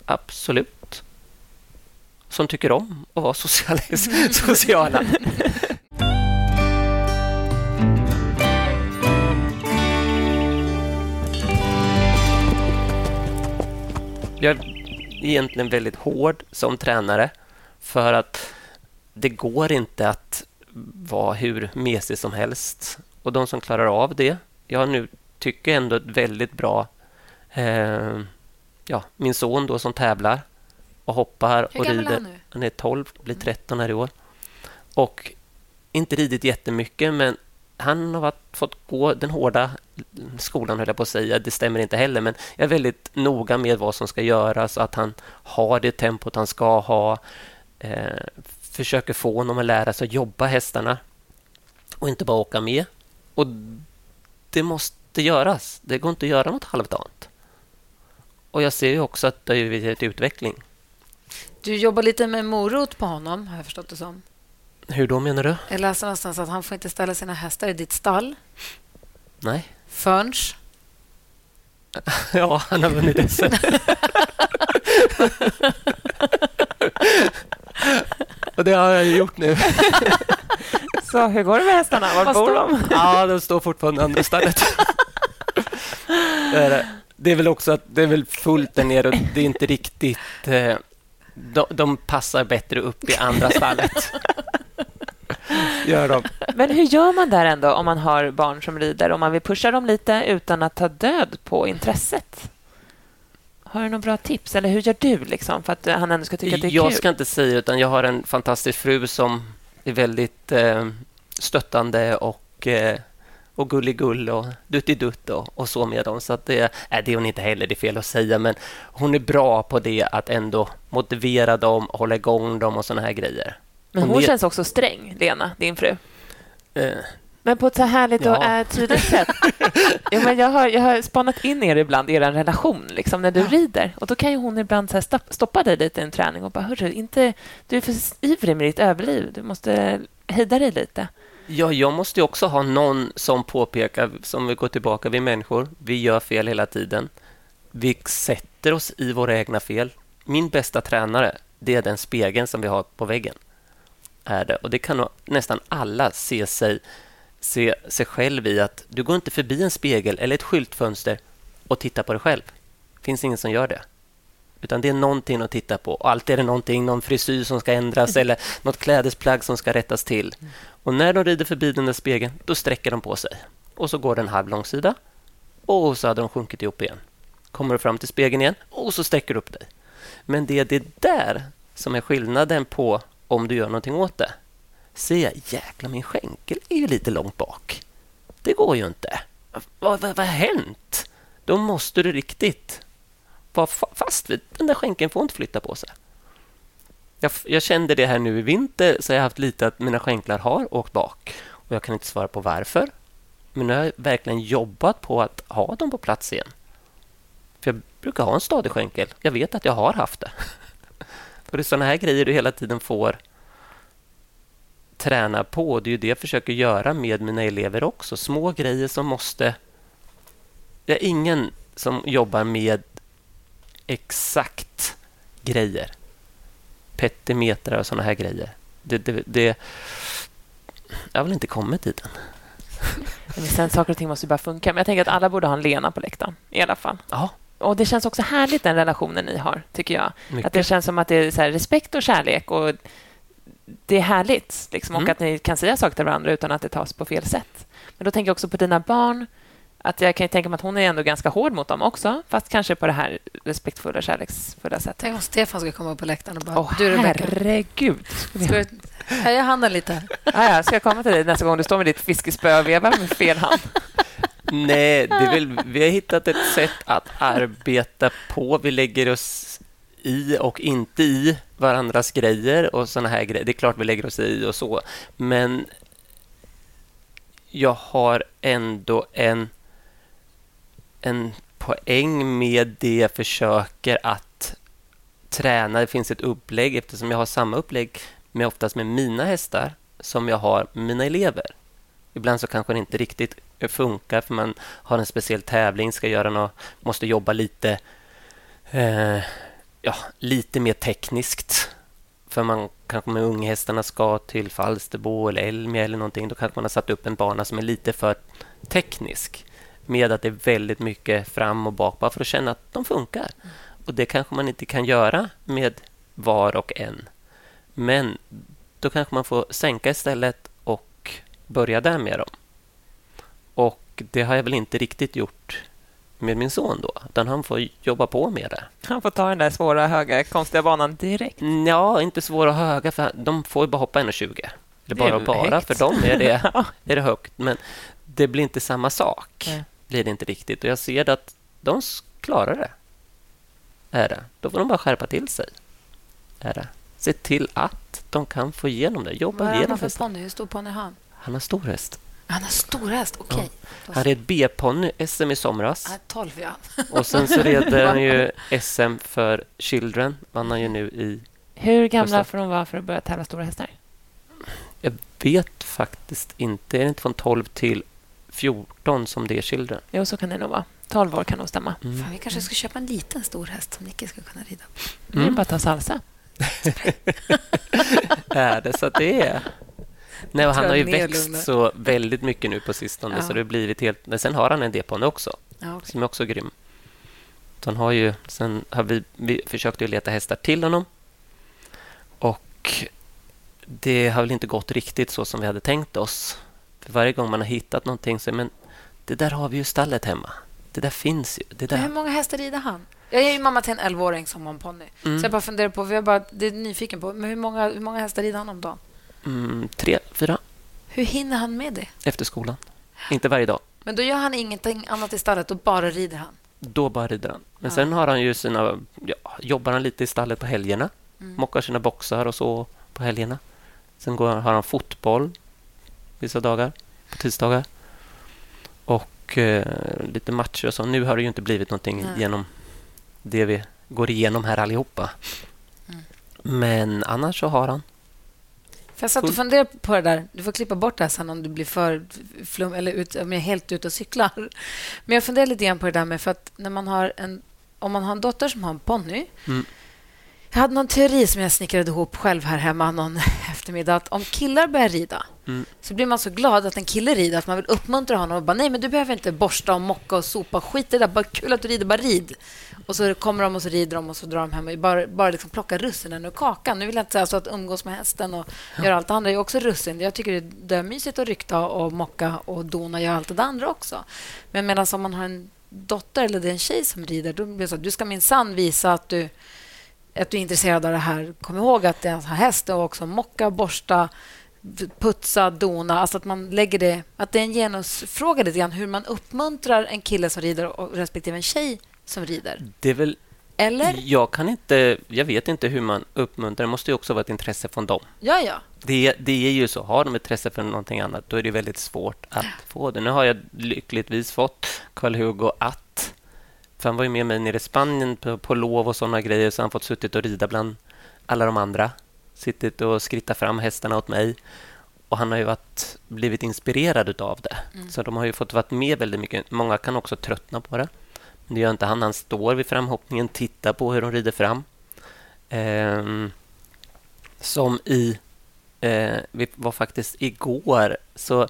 Absolut. Som tycker om att vara socialis- sociala. Jag är egentligen väldigt hård som tränare för att det går inte att vara hur mesig som helst. Och de som klarar av det, jag nu tycker ändå ett väldigt bra... Eh, ja, min son då som tävlar och hoppar Hur och gammal är rider. han nu? Han är 12, blir 13 här i år. Och inte ridit jättemycket, men han har varit, fått gå den hårda skolan, höll jag på att säga. Det stämmer inte heller, men jag är väldigt noga med vad som ska göras, att han har det tempot han ska ha. Eh, försöker få honom att lära sig att jobba hästarna och inte bara åka med. Och det måste göras. Det går inte att göra något halvdant. Och jag ser ju också att det är en utveckling. Du jobbar lite med morot på honom, har jag förstått det som. Hur då menar du? Jag läste någonstans att han får inte ställa sina hästar i ditt stall Nej. förrän... Ja, han har vunnit SM. Och det har jag ju gjort nu. Så hur går det med hästarna? Var bor står de? Ja, de står fortfarande i andra stallet. Det är det. Det är väl också att det är väl fullt där nere och det är inte riktigt... Eh, de, de passar bättre upp i andra stallet. Gör de. Men hur gör man där ändå om man har barn som rider? Om man vill pusha dem lite utan att ta död på intresset? Har du några bra tips? Eller hur gör du liksom för att han ändå ska tycka att det är jag kul? ska inte säga, utan jag har en fantastisk fru som är väldigt eh, stöttande och, eh, och gulligull och duttidutt och, och så med dem. Så att det, nej, det är hon inte heller, det är fel att säga, men hon är bra på det att ändå motivera dem, hålla igång dem och såna här grejer. Men hon är- känns också sträng, Lena, din fru. Eh, Men på ett så härligt och Ja. äh, tydligt sätt. ja, men jag, har, jag har spanat in er ibland er relation liksom, när du rider. Och Då kan ju hon ibland så stoppa dig lite i en träning och bara Hörru, inte, du är för ivrig med ditt överliv. Du måste hejda dig lite. Ja, jag måste ju också ha någon som påpekar, som vi går tillbaka, vi människor, vi gör fel hela tiden. Vi sätter oss i våra egna fel. Min bästa tränare, det är den spegeln som vi har på väggen. Är det. Och det kan nog nästan alla se sig, se sig själv i att du går inte förbi en spegel eller ett skyltfönster och tittar på dig själv. Det finns ingen som gör det. Utan det är någonting att titta på. Och alltid är det någonting, någon frisyr som ska ändras eller något klädesplagg som ska rättas till. Och när de rider förbi den där spegeln, då sträcker de på sig. Och så går det en halv långsida och så hade de sjunkit ihop igen. Kommer du fram till spegeln igen och så sträcker du upp dig. Men det är det där som är skillnaden på om du gör någonting åt det. Ser jag, jäklar min skänkel är ju lite långt bak. Det går ju inte. Vad, vad, vad har hänt? Då måste du riktigt vara fa- fast vid den där skänkeln får inte flytta på sig. Jag, jag kände det här nu i vinter, så jag har haft lite att mina skänklar har åkt bak. Och Jag kan inte svara på varför. Men nu har jag verkligen jobbat på att ha dem på plats igen. För jag brukar ha en stadig skänkel. Jag vet att jag har haft det. Och det är sådana här grejer du hela tiden får träna på. Det är ju det jag försöker göra med mina elever också. Små grejer som måste... Det är ingen som jobbar med exakt grejer. Petimetrar och sådana här grejer. Det, det, det, jag har väl inte kommit dit än. Men sen saker och ting måste ju bara funka. Men jag tänker att alla borde ha en Lena på läktaren i alla fall. Ja, Och Det känns också härligt, den relationen ni har, tycker jag. mycket. Att det känns som att det är så här respekt och kärlek. och Det är härligt. Liksom, och Mm. att ni kan säga saker till varandra utan att det tas på fel sätt. Men då tänker jag också på dina barn. Att Jag kan ju tänka mig att hon är ändå ganska hård mot dem också, fast kanske på det här respektfulla, kärleksfulla sättet. Tänk om Stefan ska komma upp på läktaren och bara... Åh, du, Rebecka, herregud! ska du höja handen lite? Ja, ja, ska jag komma till dig nästa gång du står med ditt fiskespö och vevar med fel hand? Nej, det väl, vi har hittat ett sätt att arbeta på. Vi lägger oss i och inte i varandras grejer och såna här grejer. Det är klart vi lägger oss i och så, men jag har ändå en, en poäng med det jag försöker att träna. Det finns ett upplägg eftersom jag har samma upplägg med oftast med mina hästar som jag har med mina elever. Ibland så kanske det inte riktigt funkar för man har en speciell tävling, ska göra något, måste jobba lite, eh, ja, lite mer tekniskt. För man kanske med unghästarna ska till Falsterbo eller Elmia eller någonting, då kanske man har satt upp en bana som är lite för teknisk. Med att det är väldigt mycket fram och bak, bara för att känna att de funkar. Och det kanske man inte kan göra med var och en. Men då kanske man får sänka istället börja där med dem. Och det har jag väl inte riktigt gjort med min son då, utan han får jobba på med det. Han får ta den där svåra, höga, konstiga banan direkt. Ja, inte svåra och höga, för de får ju bara hoppa 1,20. Eller Det är bara och bara, högt. för dem är det, är det högt. Men det blir inte samma sak. Nej. Blir det inte riktigt. Och jag ser att de klarar det. Är det. Då får de bara skärpa till sig. Är det. Se till att de kan få igenom det. Jobba Vad är igenom han för ponny? Hur stor ponny har han? Han har stor häst. Han har stor häst. Okej. Då- Han red B-ponny SM i somras. Ah, 12, ja. Och sen så red han ju SM för Children. Vann han ju nu i... Hur gamla får de vara för att börja tävla stora hästar? Jag vet faktiskt inte. Är det inte från 12 till 14 som det är Children? Jo, så kan det nog vara. 12 år kan nog stämma. Mm. Fan, vi kanske ska köpa en liten stor häst som Nicke ska kunna rida. Det är Mm. bara att ta salsa. är det så att det är... Nej, han har ju växt så väldigt mycket nu på sistone Ja. så det blivit helt... Men sen har han en D-ponny också Ja, okej. som är också grym. Så han har ju... Sen har vi, vi försökt ju leta hästar till honom och det har väl inte gått riktigt så som vi hade tänkt oss. För varje gång man har hittat någonting så men det där har vi ju stallet hemma. Det där finns ju. Det Men hur där. många hästar rider han? Jag är ju mamma till en 11-åring som har en ponny. Mm. Så jag bara funderar på, jag bara, det är nyfiken på, men hur många, hur många hästar rider han om dagen? Mm, tre, fyra Hur hinner han med det? efter skolan. Inte varje dag. Men då gör han ingenting annat i stallet och bara rider han. Då bara rider han. Men Ja. sen har han ju sina... Ja, jobbar han lite i stallet på helgerna. Mm. Mockar sina boxar och så på helgerna. Sen går, har han fotboll vissa dagar, på tisdagar. Och eh, lite matcher och så. Nu har det ju inte blivit någonting Nej. genom det vi går igenom här allihopa. Mm. Men annars så har han. Jag satt och funderade på det där. Du får klippa bort det här sen om du blir för flum eller ut, om jag är helt ute och cyklar. Men jag funderar lite grann på det där med för att när man har en om man har en dotter som har en ponny. Mm. Jag hade någon teori som jag snickrade ihop själv här hemma någon eftermiddag. Att om killar börjar rida Mm. så blir man så glad att en kille rider att man vill uppmuntra honom och bara nej, men du behöver inte borsta och mocka och sopa. Skit i det där. Bara kul att du rider. Bara rid. Och så kommer de och så rider de och så drar de hem och bara, bara liksom plocka russinen ur kakan. Nu vill jag inte säga så att umgås med hästen och göra allt det andra är också russin. Jag tycker det är mysigt att rykta och mocka och dona och göra allt det andra också. Men medan om man har en dotter eller det är en tjej som rider, då blir det så att du ska minsann visa att du, att du är intresserad av det här. Kom ihåg att det är en häst och också mocka, borsta, putsa, dona. Alltså att man lägger det... Att det är en genusfråga lite grann hur man uppmuntrar en kille som rider och respektive en tjej som rider. Det är väl... Eller? Jag kan inte... Jag vet inte hur man uppmuntrar. Det måste ju också vara ett intresse från dem. Ja, ja. Det, det är ju så. Har de intresse för någonting annat, då är det väldigt svårt att få det. Nu har jag lyckligtvis fått Karl-Hugo att... För han var ju med mig nere i Spanien på, på lov och såna grejer, så han fått suttit och rida bland alla de andra. Suttit och skrittat fram hästarna åt mig. Och han har ju varit, blivit inspirerad av det. Så de har ju fått vara med väldigt mycket. Många kan också tröttna på det. Det gör inte han. Han står vid framhoppningen, tittar på hur de rider fram. Eh, som i... Eh, vi var faktiskt igår, så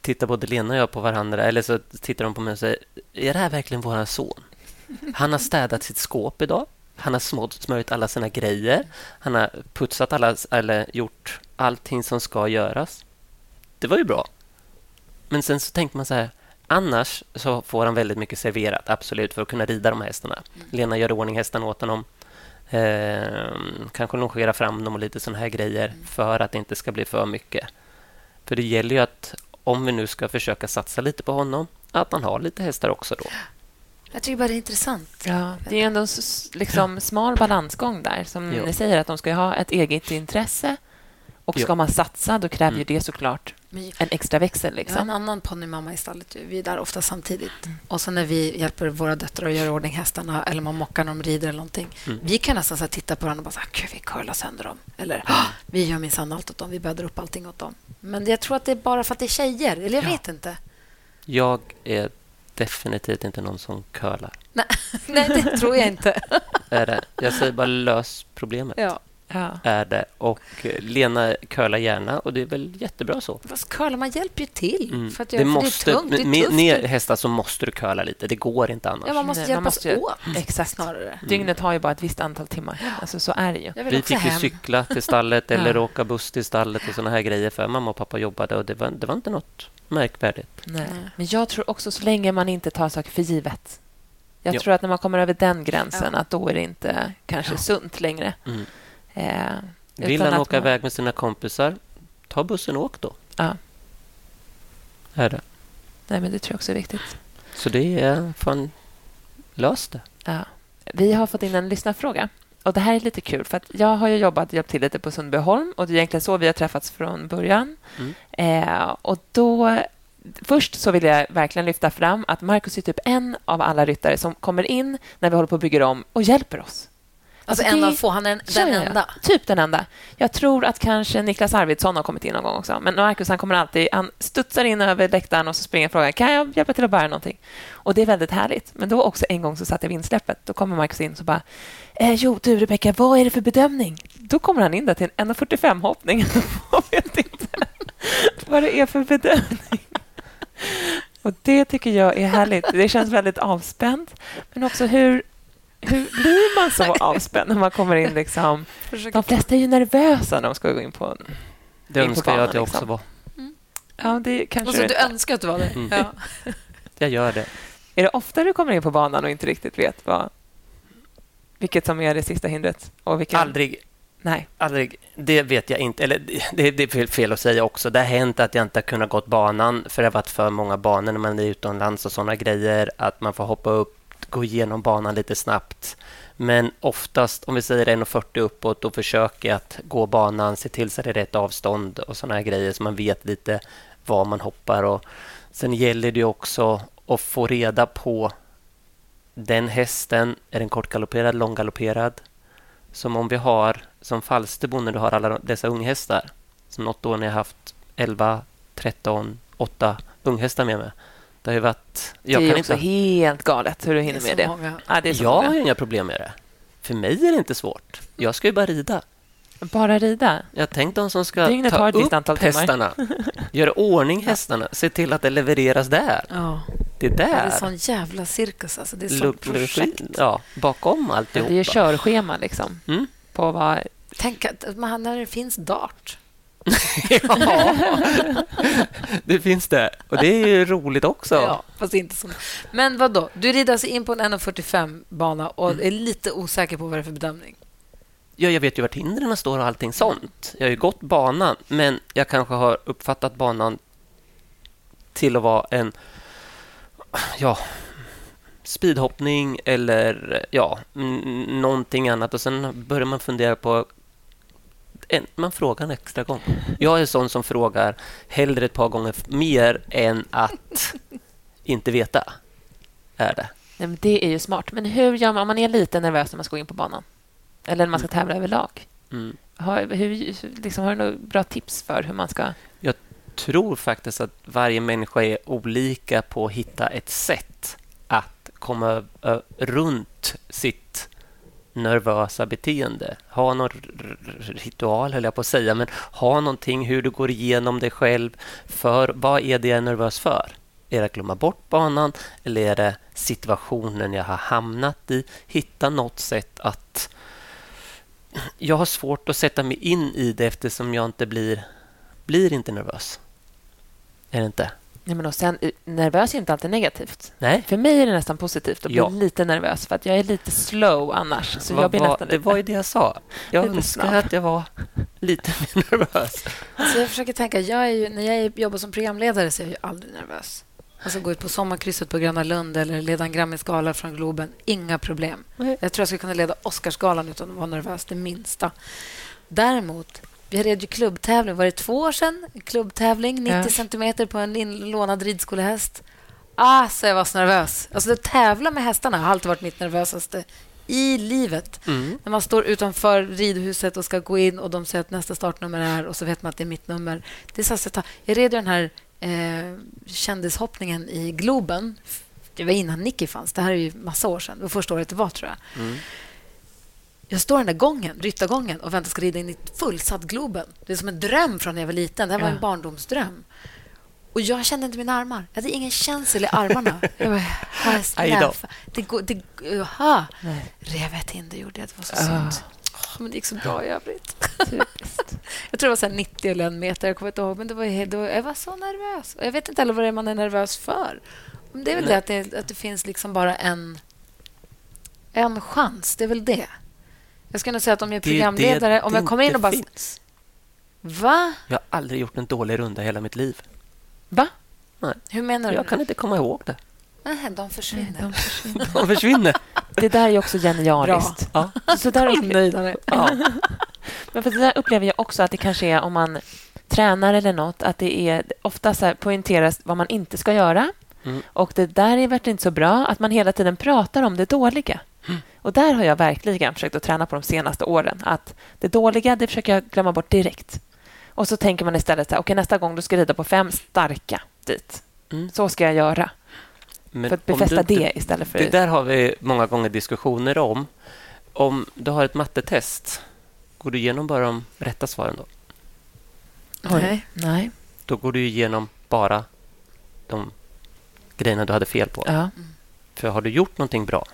tittar både Lena och jag på varandra, eller så tittar de på mig och säger är det här verkligen vår son? Han har städat sitt skåp idag. Han har smort, smörjt alla sina grejer. Han har putsat alla, eller gjort allting som ska göras. Det var ju bra. Men sen så tänkte man så här, annars så får han väldigt mycket serverat, absolut, för att kunna rida de här hästarna. Lena gör ordning hästarna åt honom. Eh, kanske longera fram dem och lite såna här grejer för att det inte ska bli för mycket. För det gäller ju att om vi nu ska försöka satsa lite på honom, att han har lite hästar också då. Jag tycker bara det är intressant. Ja, det är ändå en liksom, smal balansgång där. Som Jo. ni säger, att de ska ha ett eget intresse. Och ska Jo. man satsa, då kräver ju Mm. det såklart en extra växel. Jag har en Liksom. annan ponnymamma i stallet. Vi är där ofta samtidigt. Och så när vi hjälper våra döttrar att göra ordning hästarna eller man mockar när de rider eller någonting. Mm. Vi kan nästan så här titta på varandra och bara så här, Gud, vi curlar sönder dem. Eller "Ah, vi gör minsann allt åt dem. Vi bäddar upp allting åt dem. Men jag tror att det är bara för att det är tjejer. Eller jag Ja. vet inte. Jag är definitivt inte någon som curlar. Nej, nej, det tror jag inte. Är det. Jag säger bara lös problemet. Ja. Ja. Är det. Och eh, Lena curlar gärna och det är väl jättebra så. Fast curlar, man hjälper ju till. Mm. För att det, för måste, det är tungt, det är med, tufft. med hästar så måste du curla lite. Det går inte annars. ja, man måste Nej, man hjälpas måste ju- åt. Exakt. Snarare. Dygnet har ju bara ett visst antal timmar. Alltså, så är det ju. Vi fick ju cykla till stallet eller Ja. åka buss till stallet och såna här grejer för mamma och pappa jobbade och det var, det var inte något märkvärdigt. Nej. Men jag tror också så länge man inte tar saker för givet. Jag Ja. tror att när man kommer över den gränsen, Ja. att då är det inte kanske sunt längre. Mm. Eh, Vill han åka man- iväg med sina kompisar, ta bussen och åk då. Ja. Är det. Nej, men det tror jag också är viktigt. Så det är fan... Lös det. Ja. Vi har fått in en lyssnarfråga. Och Det här är lite kul, för att jag har ju jobbat och hjälpt till lite på Sundbyholm och det är egentligen så vi har träffats från början. Mm. Eh, och då... Först så vill jag verkligen lyfta fram att Markus är typ en av alla ryttare som kommer in när vi håller på att bygga om och hjälper oss. Alltså, Alltså, en av få. Han är den Ja, ja. enda. Typ den enda. Jag tror att kanske Niklas Arvidsson har kommit in någon gång också. Men Marcus han kommer alltid, han studsar in över läktaren och så springer och frågar kan jag hjälpa till att bära någonting. Och det är väldigt härligt. Men då också en gång så satt jag vid insläppet. Då kommer Marcus in och så bara eh, Jo, du Rebecka, vad är det för bedömning? Då kommer han in där till en 1,45 hoppning. Jag vet inte vad det är för bedömning. Och det tycker jag är härligt. Det känns väldigt avspänt. Men också hur, hur blir man så avspänd när man kommer in? Liksom? De flesta är ju nervösa när de ska gå in på en Det in på önskar jag banan, att jag liksom. också var. Ja, det kanske Alltså, du du är. önskar att du var det? Mm. Ja. Jag gör det. Är det ofta du kommer in på banan och inte riktigt vet vad, vilket som är det sista hindret? Och vilken... Aldrig, Nej. aldrig. Det vet jag inte. Eller det, det är fel- fel att säga också. Det har hänt att jag inte har kunnat gått banan för det har varit för många banor när man är utomlands och sådana grejer. Att man får hoppa upp, gå igenom banan lite snabbt. Men oftast, om vi säger 1,40 uppåt, då försöker jag att gå banan, se till så att det är rätt avstånd och sådana här grejer så man vet lite var man hoppar. Och sen gäller det också att få reda på den hästen, är den kortgalopperad, långgalopperad? Som om vi har, som Falsterbo, när du har alla dessa unghästar. Som något år när jag haft 11, 13, 8 unghästar med mig. Det har ju varit... Jag det är kan också inte... helt galet hur du hinner med det. många. Ja, det Jag har många. ju inga problem med det. För mig är det inte svårt. Jag ska ju bara rida. Bara rida? Jag tänkte de som ska Dygnet ta har ett upp hästarna, göra ordning hästarna, se till att det levereras där. Ja. Det är Det är där. sån jävla cirkus. Alltså. Det är sånt Look- projekt. Ja, bakom Det är alltihopa. körschema liksom. Mm. På vad... Tänk att man, när det finns dart. Ja, det finns det. Och det är ju roligt också. Ja, fast inte så. Men vad då? Du rider alltså in på en 1,45-bana och är lite osäker på vad det är för bedömning. Ja, jag vet ju vart hindren står och allting sånt. Jag har ju gått banan, men jag kanske har uppfattat banan till att vara en ja, speedhoppning eller ja, någonting annat. Och sen börjar man fundera på... En, man frågar en extra gång. Jag är sån som frågar hellre ett par gånger mer än att inte veta. Är det. Nej, men det är ju smart. Men hur gör man om man är lite nervös när man ska gå in på banan? Eller när man ska tävla överlag? Mm. Har, hur, liksom, har du några bra tips för hur man ska... tror faktiskt att varje människa är olika på att hitta ett sätt att komma runt sitt nervösa beteende. Ha någon ritual, höll jag på att säga, men ha någonting hur du går igenom dig själv. För vad är det jag är nervös för? Är det att glömma bort banan eller är det situationen jag har hamnat i? Hitta något sätt att... Jag har svårt att sätta mig in i det eftersom jag inte blir, blir inte nervös. Är det inte? Nej, men och sen, eh, nervös är inte alltid negativt. Nej. För mig är det nästan positivt att bli Ja. lite nervös för att jag är lite slow annars. Så Vad jag blir var, nästan det lite... var ju det jag sa. Jag önskar att jag var lite mer nervös. Alltså jag försöker tänka, jag är ju, när jag jobbar som programledare så är jag ju aldrig nervös. Alltså gå ut på sommarkrysset på Gröna Lund eller leda en Grammisgala från Globen. Inga problem. Nej. Jag tror jag skulle kunna leda Oscarsgalan utan att vara nervös, det minsta. Däremot, vi red ju klubbtävling. Var det två år sedan? Klubbtävling, 90 Ja. centimeter på en lånad ridskolehäst. Ah, så jag var så nervös. Alltså, att tävla med hästarna har alltid varit mitt nervösaste i livet. Mm. När man står utanför ridhuset och ska gå in och de säger att nästa startnummer är och så vet man att det är mitt nummer. Det är så att jag, jag red den här eh, kändishoppningen i Globen. Det var innan Nicky fanns. Det här är ju massa år sedan. Det var första året det var, tror jag. Mm. Jag står den där gången, ryttargången och väntar ska rida in i fullsatt Globen. Det är som en dröm från när jag var liten. Det här var en barndomsdröm. Och jag kände inte mina armar. Jag hade ingen känsel i armarna. Jag bara, här. Det går... Det, aha. Rev ett hinder gjorde jag. Det var så Ah. synd. Men det gick så bra i övrigt. Jag tror det var så här 90 eller en meter. Jag kommer inte ihåg. Men det var, helt- det jag var så nervös. Och jag vet inte heller vad det är man är nervös för. Men det är väl det att, det att det finns liksom bara en, en chans. Det är väl det. Jag skulle nog säga att om jag är är programledare, det om det jag kommer in och bara... finns. Va? Jag har aldrig gjort en dålig runda i hela mitt liv. Va? Hur menar du? Jag kan inte komma ihåg det. Nej, de försvinner. De försvinner. Det där är också genialiskt. Ja. Så där Nöjdare. Ja. men för det där upplever jag också att det kanske är om man tränar eller nåt att det är ofta så här poängteras vad man inte ska göra. Mm. Och det där är verkligen inte så bra, att man hela tiden pratar om det dåliga. Mm. Och där har jag verkligen försökt att träna på de senaste åren. Att det dåliga, det försöker jag glömma bort direkt. Och så tänker man istället så här, okej, nästa gång du ska rida på fem starka dit. Mm. Så ska jag göra. Men För att befästa du det istället för... Det där har vi många gånger diskussioner om. Om du har ett mattetest, går du igenom bara de rätta svaren då? Nej. Nej. Då går du igenom bara de grejerna du hade fel på. Ja. För har du gjort någonting bra,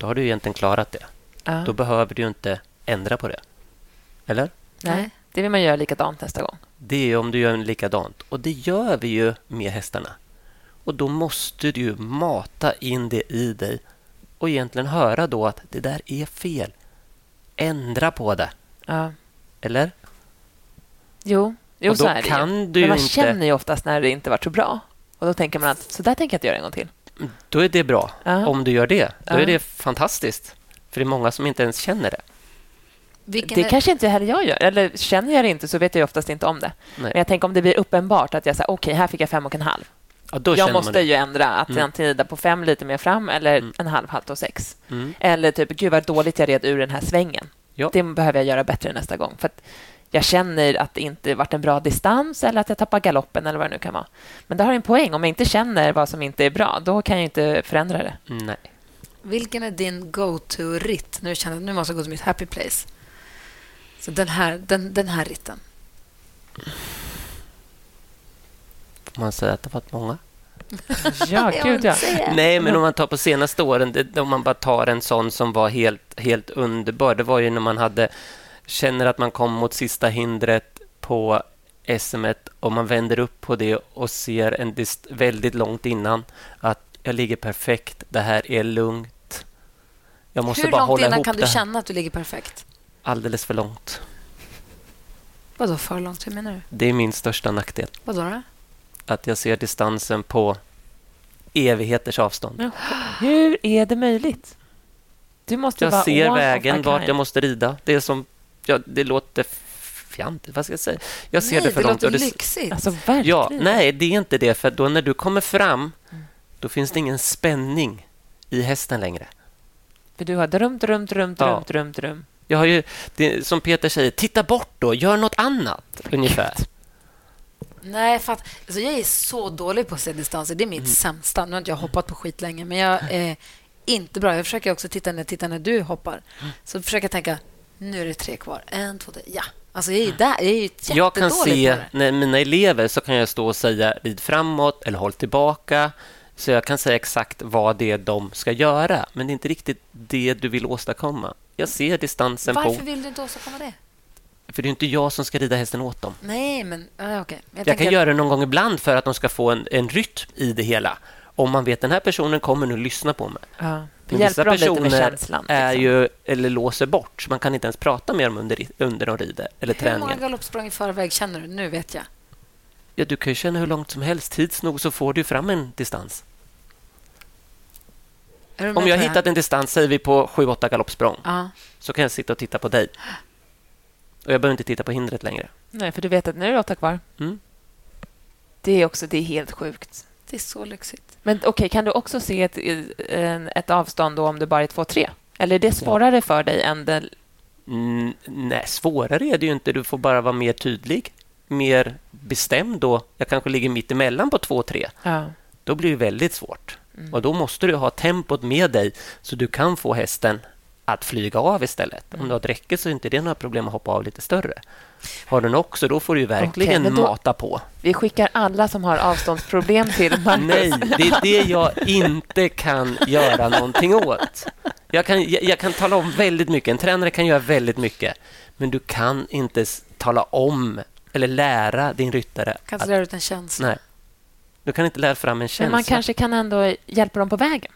då har du egentligen klarat det. ja. Då behöver du inte ändra på det. Eller? Nej. Det vill man göra likadant nästa gång. det är om du gör likadant. Och det gör vi ju med hästarna. Och då måste du ju mata in det i dig och egentligen höra då att det där är fel. Ändra på det. Ja. Eller? Jo, jo Och då så är det kan ju. du Men man inte- känner ju oftast när det inte varit så bra. Och då tänker man att så där tänker jag inte göra en gång till. Då är det bra. Ja. Om du gör det, då är det fantastiskt. För det är många som inte ens känner det. Vilken Det är- kanske inte heller jag gör. Eller känner jag det inte så vet jag oftast inte om det. Nej. Men jag tänker om det blir uppenbart att jag säger okej, här fick jag fem och en halv. Ja, då jag måste ju ändra att Mm. antingen rida på fem lite mer fram eller Mm. en halv halt och sex. Mm. Eller typ, gud vad dåligt jag red ur den här svängen. Ja. Det behöver jag göra bättre nästa gång. För att jag känner att det inte varit en bra distans eller att jag tappar galoppen eller vad det nu kan vara. Men det har en poäng. Om jag inte känner vad som inte är bra, då kan jag inte förändra det. Nej. Vilken är din go-to-ritt? Nu känner jag att nu måste jag gå till mitt happy place. Så den här, den, den här ritten. Får man säga att det har varit många? Ja, gud ja. Nej, men om man tar på senaste åren, det, om man bara tar en sån som var helt, helt underbar. Det var ju när man hade känner att man kom mot sista hindret på SM och man vänder upp på det och ser en dist väldigt långt innan att jag ligger perfekt. Det här är lugnt. Jag måste Hur bara långt innan kan du känna att du ligger perfekt? Alldeles för långt. Vadå för långt? Hur menar du? Det är min största nackdel. Vadå då? Att jag ser distansen på evigheters avstånd. Men hur är det möjligt? Du måste Jag vara ser vägen, vart jag måste rida. Det är som... Ja, det låter fjantigt, vad ska jag säga? Jag ser Nej, det för långt. låter det, lyxigt. Alltså, verkligen. ja, nej, det är inte det. För då när du kommer fram, då finns det ingen spänning i hästen längre. För du har drum, drum, drum, Ja. drum, drum. Jag har ju, det, som Peter säger, titta bort då, gör något annat, ungefär. Nej, för att, alltså jag är så dålig på att se distanser. Det är mitt sämsta. Nu har inte jag hoppat på skit länge, men jag är inte bra. Jag försöker också titta när, titta när du hoppar. Så försöker jag tänka, nu är det tre kvar. En, två, tre. Ja. Alltså jag är ju där. Jag är ju Jag kan se, när mina elever, så kan jag stå och säga rid framåt eller håll tillbaka. Så jag kan säga exakt vad det är de ska göra. Men det är inte riktigt det du vill åstadkomma. Jag ser distansen Varför på... vill du inte åstadkomma det? För det är inte jag som ska rida hästen åt dem. Nej, men okej. Jag, tänker kan att- göra det någon gång ibland för att de ska få en, en rytm i det hela. Om man vet att den här personen kommer nu lyssna på mig. Ja. Men med personer är liksom. ju, eller låser bort, man kan inte ens prata med dem under, under de rider eller Hur många träningen. galoppsprång i förväg känner du? Nu vet jag. Ja, du kan ju känna hur långt som helst. Tids nog så får du fram en distans. Om jag har hittat en distans, säger vi på 7-8 galoppsprång, Ja. så kan jag sitta och titta på dig. Och jag behöver inte titta på hindret längre. Nej, för du vet att nu är det åtta kvar. Mm. Det är också det är helt sjukt. Det är så lyxigt. Men okej, kan du också se ett, en, ett avstånd då om det bara är två, tre? Eller är det svårare för dig än det... Mm, nej, svårare är det ju inte. Du får bara vara mer tydlig, mer bestämd då. Jag kanske ligger mitt emellan på 2-3. Ja. Då blir det väldigt svårt. Och Då måste du ha tempot med dig så du kan få hästen att flyga av istället. Om du har ett räcke så är inte det några problem att hoppa av lite större. Har du den också, då får du ju verkligen men då- mata på. Vi skickar alla som har avståndsproblem till Marcus. Nej, det är det jag inte kan göra någonting åt. Jag kan, jag, jag kan tala om väldigt mycket. En tränare kan göra väldigt mycket. Men du kan inte tala om eller lära din ryttare Kan att... inte lära ut en känsla. Nej. Du kan inte lära fram en Men känsla. man kanske kan ändå hjälpa dem på vägen.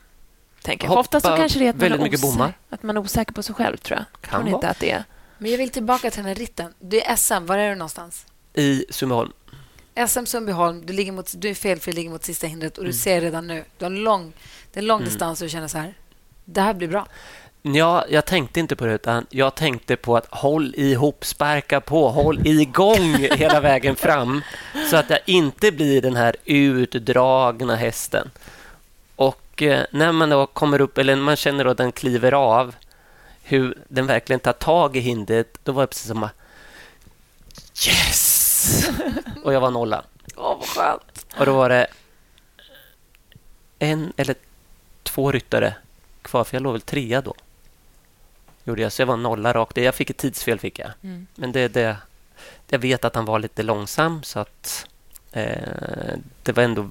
Tänker. jag. Ofta så kanske det är att man, är osäker, att man är osäker på sig själv, tror jag. Kan tror inte vara. att det är... Men jag vill tillbaka till den här ritten. Det är SM. Var är du någonstans? I Sundbyholm. SM Sundbyholm. Du, ligger mot, du är felfri, ligger mot sista hindret och du Mm. ser redan nu. Du har lång, det är en lång distans och du känner så här. Det här blir bra. Ja, jag tänkte inte på det, utan jag tänkte på att håll ihop, sparka på, håll igång hela vägen fram så att jag inte blir den här utdragna hästen. Och eh, när man då kommer upp, eller man känner att den kliver av, hur den verkligen tar tag i hindret, då var det precis som att Yes! Och jag var nolla. Åh, vad skönt. Och då var det en eller två ryttare kvar, för jag låg väl trea då. Gjorde jag, så jag var nolla rakt. Jag fick ett tidsfel, fick jag. Mm. Men det, det, jag vet att han var lite långsam, så att eh, det var ändå...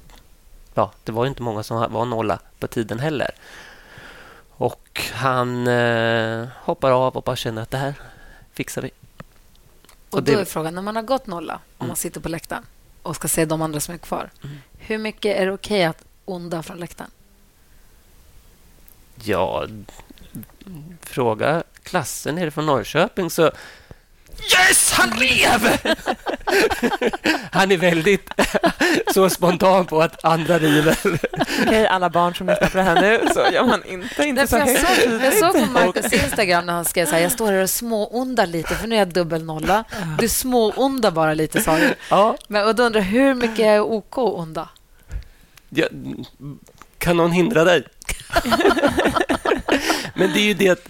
Ja, det var ju inte många som var nolla på tiden heller. Och han eh, hoppar av och bara känner att det här fixar vi. Och då är frågan, när man har gått nolla, om man sitter på läktaren och ska se de andra som är kvar, hur mycket är det okej att onda från läktaren? Ja, fråga klassen nere från Norrköping så... Yes, han lever! han är väldigt så spontan på att andra river. Okej, alla barn som lyssnar på det här nu, så gör man inte, inte så jag, såg, jag såg på Marcus Instagram när han skrev så här, jag står här och småondar lite, för nu är jag dubbelnolla. Du småondar bara lite, sa du. Ja, Men, och då undrar hur mycket är OK onda? ja, kan någon hindra dig? Men det är ju det att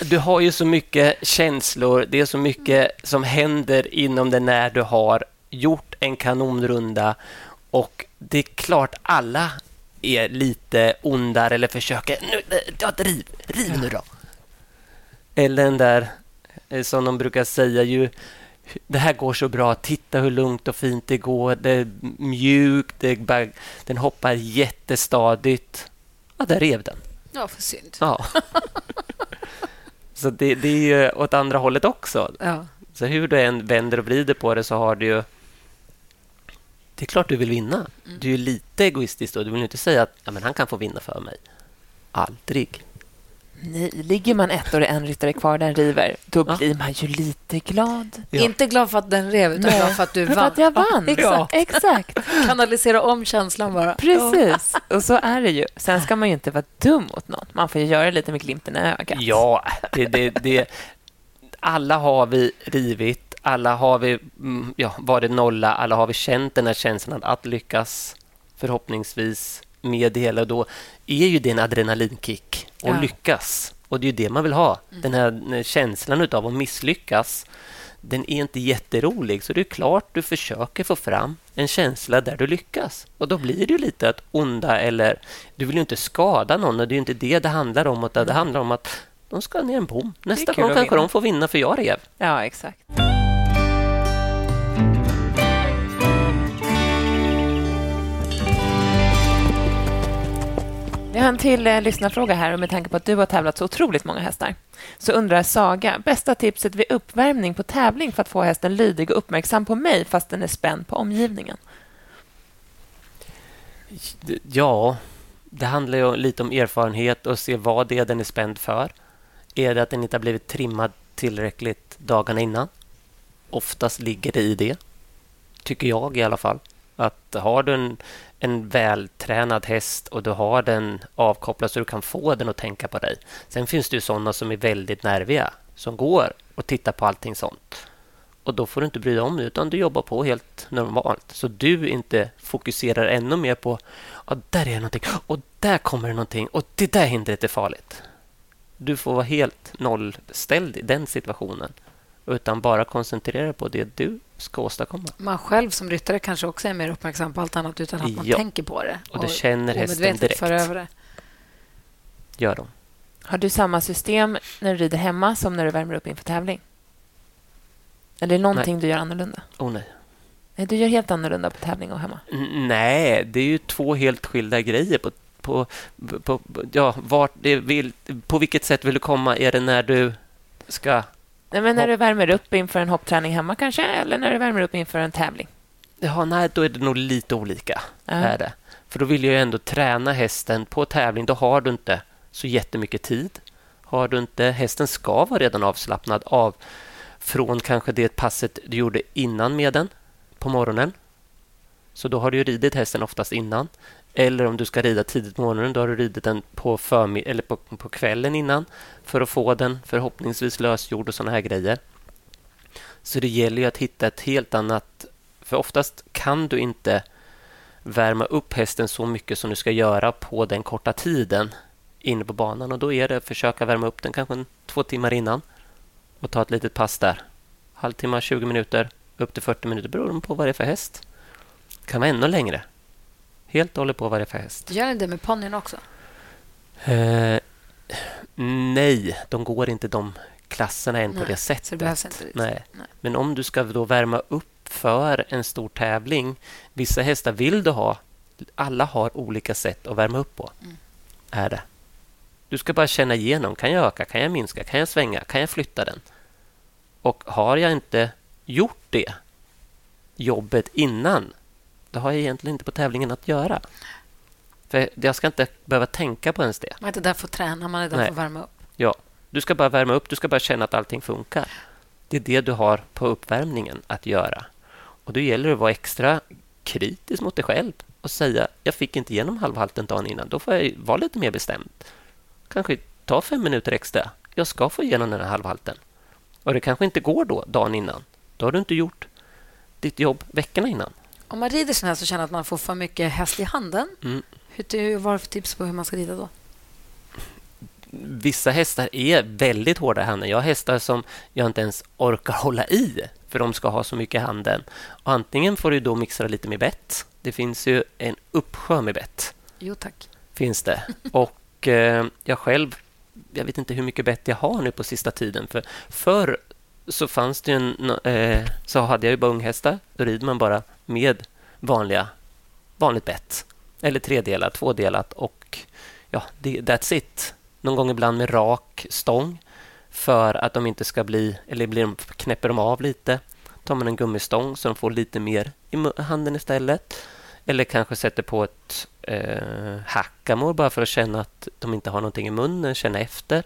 du har ju så mycket känslor, det är så mycket som händer inom det när du har gjort en kanonrunda och det är klart alla är lite ondare eller försöker nu, ja, riv, riv nu då. Eller den där eh, som de brukar säga ju det här går så bra, titta hur lugnt och fint det går, det är mjukt, det är bara, den hoppar jättestadigt. Ja, där rev den. Ja, för synd. Ja. så det, det är ju åt andra hållet också. Ja. Så hur du än vänder och vrider på det så har du ju... Det är klart du vill vinna. Du är lite egoistisk då. Du vill inte säga att ja, men han kan få vinna för mig. Aldrig. Nej, ligger man ett och det är en ryttare kvar den river, då Ja. blir man ju lite glad. Ja. Inte glad för att den rev, utan glad för att du För vann. att jag vann. Exakt. Exakt. Kanalisera om känslan bara. Precis. Och så är det ju. Sen ska man ju inte vara dum mot någon. Man får ju göra lite med glimten i ögat. Ja, det, det, det, alla har vi rivit. Alla har vi mm, ja, varit nolla. Alla har vi känt den här känslan att lyckas förhoppningsvis med det hela. Då är ju det en adrenalinkick att Ja. lyckas. Och det är ju det man vill ha. Den här eh, känslan av att misslyckas. Den är inte jätterolig, så det är klart du försöker få fram en känsla där du lyckas. Och då blir det lite att onda eller... Du vill ju inte skada någon och det är inte det det handlar om. Utan det handlar om att de ska ner en bom. Nästa gång kanske de får vinna för jag rev. Ja, exakt. Vi har en till eh, lyssnarfråga här och med tanke på att du har tävlat så otroligt många hästar så undrar Saga, bästa tipset vid uppvärmning på tävling för att få hästen lydig och uppmärksam på mig fast den är spänd på omgivningen? Ja, det handlar ju lite om erfarenhet och se vad det är den är spänd för. Är det att den inte har blivit trimmad tillräckligt dagarna innan? Oftast ligger det i det, tycker jag i alla fall. Att har du en, en vältränad häst och du har den avkopplad så du kan få den att tänka på dig. Sen finns det ju sådana som är väldigt nerviga som går och tittar på allting sånt. Och då får du inte bry dig om det, utan du jobbar på helt normalt. Så du inte fokuserar ännu mer på att där är någonting och där kommer det någonting och det där hindret är farligt. Du får vara helt nollställd i den situationen utan bara koncentrera på det du ska åstadkomma. Man själv som ryttare kanske också är mer uppmärksam på allt annat utan att man Ja. tänker på det. Och det känner hästen direkt. för över det. Gör de. Har du samma system när du rider hemma som när du värmer upp inför tävling? Eller är det någonting du gör annorlunda? Oh nej. Nej, du gör helt annorlunda på tävling och hemma. N- Nej, det är ju två helt skilda grejer. På, på, på, på, ja, vart det vill, på vilket sätt vill du komma? Är det när du ska... Nej, men när du värmer upp inför en hoppträning hemma kanske, eller när du värmer upp inför en tävling? Ja, nej, då är det nog lite olika. Ja. Är det. För då vill jag ju ändå träna hästen på tävling. Då har du inte så jättemycket tid. Har du inte, hästen ska vara redan avslappnad av från kanske det passet du gjorde innan med den på morgonen. Så då har du ju ridit hästen oftast innan. Eller om du ska rida tidigt på morgonen, då har du ridit den på, eller på, på kvällen innan för att få den förhoppningsvis lösgjord och sådana här grejer. Så det gäller ju att hitta ett helt annat... För oftast kan du inte värma upp hästen så mycket som du ska göra på den korta tiden inne på banan. Och Då är det att försöka värma upp den kanske två timmar innan och ta ett litet pass där. Halvtimme, 20 minuter, upp till 40 minuter beroende på vad det är för häst. Det kan vara ännu längre. Helt och hållet på vad det är för häst. Gör ni det med ponnyn också? Eh, nej, de går inte de klasserna än på Nej, det sättet. Så det behövs inte. Nej. Nej. Men om du ska då värma upp för en stor tävling. Vissa hästar vill du ha. Alla har olika sätt att värma upp på. Mm. Är det. Du ska bara känna igenom. Kan jag öka? Kan jag minska? Kan jag svänga? Kan jag flytta den? Och har jag inte gjort det jobbet innan, då har jag egentligen inte på tävlingen att göra. För Jag ska inte behöva tänka på ens det. Man är inte där för att träna, man är där Nej. för att värma upp. Ja, du ska bara värma upp, du ska bara känna att allting funkar. Det är det du har på uppvärmningen att göra. Och Då gäller det att vara extra kritisk mot dig själv och säga jag fick inte igenom halvhalten dagen innan. Då får jag vara lite mer bestämd. Kanske ta fem minuter extra. Jag ska få igenom den här halvhalten. Och det kanske inte går då, dagen innan. Då har du inte gjort ditt jobb veckorna innan. Om man rider sin häst och känner att man får för mycket häst i handen, Mm. hur, vad har du för tips på hur man ska rida då? Vissa hästar är väldigt hårda i handen. Jag har hästar som jag inte ens orkar hålla i för de ska ha så mycket i handen. Och antingen får du då mixa lite med bett. Det finns ju en uppsjö med bett. Jo, tack. Finns det. Och eh, jag själv, jag vet inte hur mycket bett jag har nu på sista tiden. För Förr så fanns det ju en, eh, så hade jag ju bara unghästar. Då rider man bara med vanliga, vanligt bett. Eller tredelat, tvådelat och ja, det, that's it. Någon gång ibland med rak stång för att de inte ska bli, eller blir de, knäpper de av lite. tar man en gummistång så de får lite mer i handen istället. Eller kanske sätter på ett eh, hackamore bara för att känna att de inte har någonting i munnen, känna efter.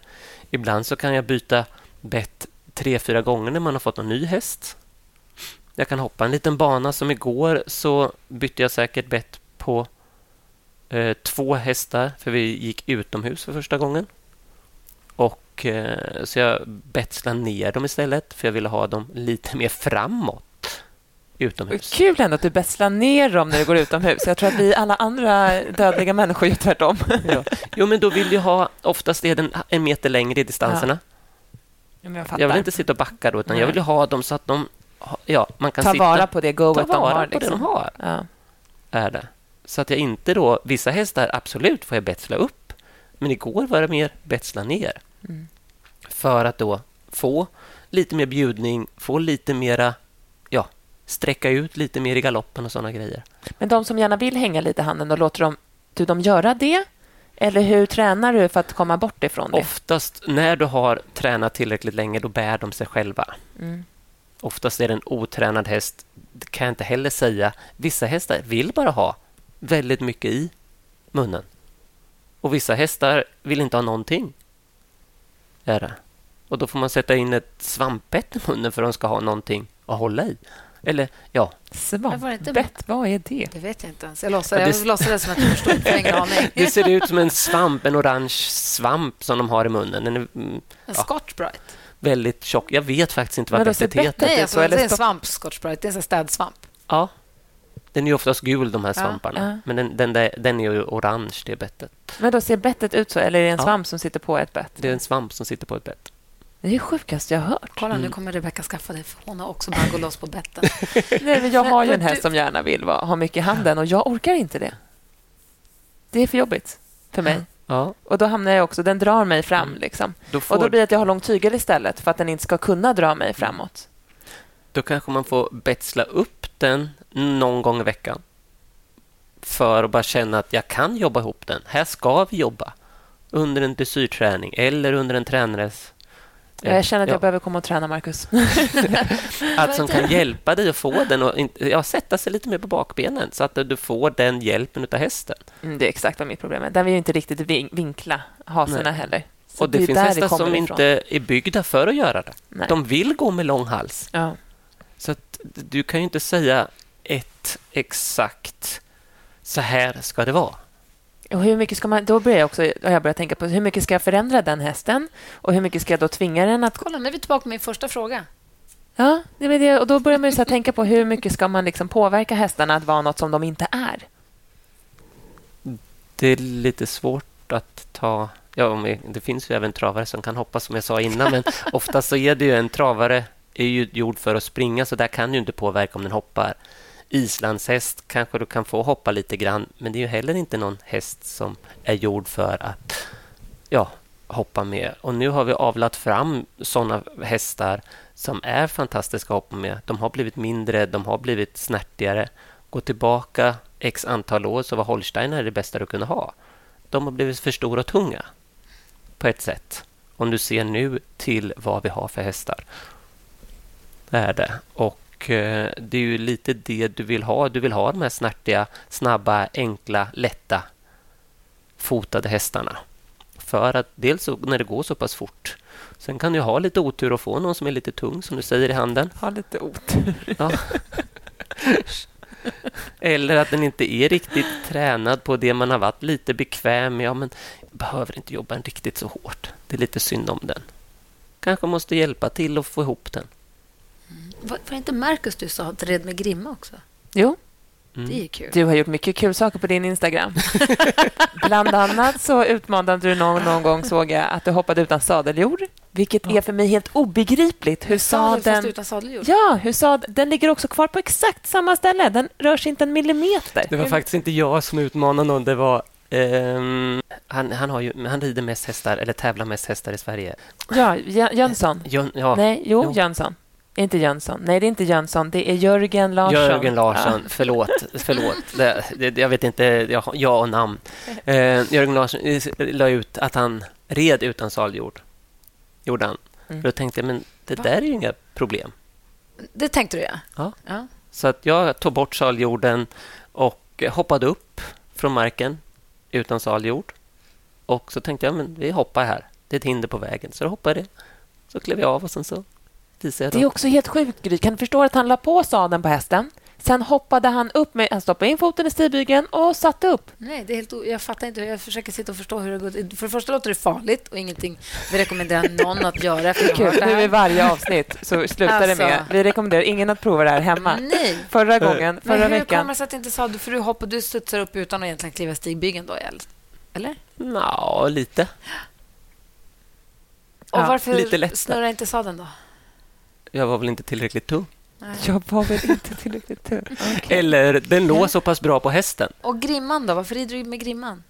Ibland så kan jag byta bett tre, fyra gånger när man har fått en ny häst. Jag kan hoppa en liten bana. Som igår så bytte jag säkert bett på eh, två hästar för vi gick utomhus för första gången. Och eh, Så jag betslade ner dem istället för jag ville ha dem lite mer framåt utomhus. Kul ändå att du bästlar ner dem när du går utomhus. Jag tror att vi alla andra dödliga människor gör tvärtom. Ja. Jo, men då vill jag ha... Oftast är den en meter längre i distanserna. Ja, jag, Jag vill inte sitta och backa då, utan jag vill ha dem så att de... Ja, man kan Ta sitta, vara på det goet de har. på det de Liksom. har. Ja. Är det. Så att jag inte då... Vissa hästar, absolut, får jag betsla upp. Men igår var det mer betsla ner. Mm. För att då få lite mer bjudning, få lite mera... Ja, sträcka ut lite mer i galoppen och såna grejer. Men de som gärna vill hänga lite i handen, då låter de, du dem göra det? Eller hur tränar du för att komma bort ifrån det? Oftast när du har tränat tillräckligt länge, då bär de sig själva. Mm. Oftast är det en otränad häst. Det kan jag inte heller säga. Vissa hästar vill bara ha väldigt mycket i munnen. Och vissa hästar vill inte ha någonting. Är det. Och då får man sätta in ett svampbett i munnen för att de ska ha någonting att hålla i. Eller, ja, Svampbett, vad är det? Det vet jag inte ens. Jag låtsades, Ja, det- som att jag förstod. Har ingen aning. det ser ut som en svamp, en orange svamp som de har i munnen. Den är mm, En Ja. Scotch Brite. väldigt tjock. Jag vet faktiskt inte vad bettet heter. Nej, är alltså, så, eller det är en svamp, Scotch Brite. Det är en städsvamp. Ja. Den är ju oftast gul, de här svamparna. ja. Men den, den, där, den är ju orange, det bettet. Men då ser bettet ut så, eller är det en Ja. svamp som sitter på ett bett? Det är en svamp som sitter på ett bett. Det är det sjukaste jag har hört. Kolla, Mm. nu kommer Rebecka skaffa det. För hon har också bangoloss på betten. Nej, men jag har ju en häst som gärna vill vara, ha mycket i handen och jag orkar inte det. Det är för jobbigt för mig. Ja, Och då hamnar jag också, den drar mig fram. Mm. Liksom. då, får, Och då blir det att jag har lång tygel istället för att den inte ska kunna dra mig framåt. då kanske man får betsla upp den någon gång i veckan. För att bara känna att jag kan jobba ihop den. Här ska vi jobba. Under en dressyrträning eller under en tränares... Jag känner att jag ja, behöver komma och träna, Marcus. Att som kan hjälpa dig att få den och ja, sätta sig lite mer på bakbenen så att du får den hjälpen av hästen. Mm, det är exakt vad mitt problem är. Den vill ju inte riktigt vin- vinkla hasorna Nej. heller. Så och det, är finns hästar som ifrån. inte är byggda för att göra det. Nej. De vill gå med lång hals. Ja. Så att du kan ju inte säga ett exakt så här ska det vara. Och hur mycket ska man, då börjar jag också har jag börjat tänka på hur mycket ska jag förändra den hästen och hur mycket ska jag då tvinga den att... Kolla, nu är vi tillbaka på min första fråga. Ja, det är det. Och då börjar man ju så tänka på hur mycket ska man liksom påverka hästarna att vara något som de inte är. Det är lite svårt att ta... Ja, det finns ju även travare som kan hoppa som jag sa innan, men oftast så är det ju en travare är ju gjord för att springa, så där kan du inte påverka om den hoppar. Islandshäst kanske du kan få hoppa lite grann, men det är ju heller inte någon häst som är gjord för att ja, hoppa med. Och nu har vi avlat fram sådana hästar som är fantastiska att hoppa med. De har blivit mindre, de har blivit snärtigare. Gå tillbaka x antal år så var Holsteiner det bästa du kunde ha. De har blivit för stora och tunga på ett sätt. Om du ser nu till vad vi har för hästar. Det är det. Och eh, det är ju lite det du vill ha. Du vill ha de här snärtiga, snabba, enkla, lätta fotade hästarna. För att dels så, när det går så pass fort. Sen kan du ha lite otur och få någon som är lite tung, som du säger i handen. Ha lite otur. Ja. Eller att den inte är riktigt tränad på det man har varit lite bekväm med. Ja, men behöver inte jobba riktigt så hårt. Det är lite synd om den. Kanske måste hjälpa till att få ihop den. Var, var inte Marcus du sa att red med grimma också? Jo, Mm. Det är kul. du har gjort mycket kul saker på din Instagram. Bland annat så utmanade du någon, någon gång, såg jag, att du hoppade utan sadeljord. Vilket är för mig helt obegripligt. Hur fast sadeln... utan sadeljord? Ja, hur sad... den ligger också kvar på exakt samma ställe. Den rör sig inte en millimeter. Det var faktiskt inte jag som utmanade någon. Det var... ehm, han, han, har ju, han rider mest hästar, eller tävlar mest hästar i Sverige. Ja, Jö- Jönsson. Jön, ja, Nej, jo, Jo. Jönsson. Inte Jönsson. Nej, det är inte Jönsson. Det är Jörgen Larsson. Jörgen Larsson. Förlåt. förlåt. Det, det, jag vet inte. Jag, jag och namn. Eh, Jörgen Larsson eh, la ut att han red utan saljord. Gjorde han. Mm. Då tänkte jag, men det Va? där är ju inga problem. Det tänkte du, ja. Ja. ja. Så att jag tog bort saljorden och hoppade upp från marken utan saljord. Och så tänkte jag, men vi hoppar här. Det är ett hinder på vägen. Så då hoppade jag. Så klev jag av och sen så Det är också helt sjukt, Gry. Kan du förstå att han la på sadeln på hästen? Sen hoppade han upp med... Han stoppade in foten i stigbygeln och satte upp. Nej, det är helt o... jag fattar inte. Jag försöker sitta och förstå hur det går. För det första låter det farligt och ingenting vi rekommenderar någon att göra. För hört Kul. det Nu i varje avsnitt så slutar det med... Alltså. Vi rekommenderar ingen att prova det här hemma. Nej. Förra gången, Men förra hur veckan... kommer det sig att inte sa... För du hoppar, du studsar upp utan att egentligen kliva stigbygeln då, eller? Eller? Ja, lite. Och Ja, varför lite snurrar inte sadeln då? Jag var väl inte tillräckligt tung. Jag var väl inte tillräckligt tur. Okej. Eller den låg så pass bra på hästen. Och grimman då? Varför rider du med grimman?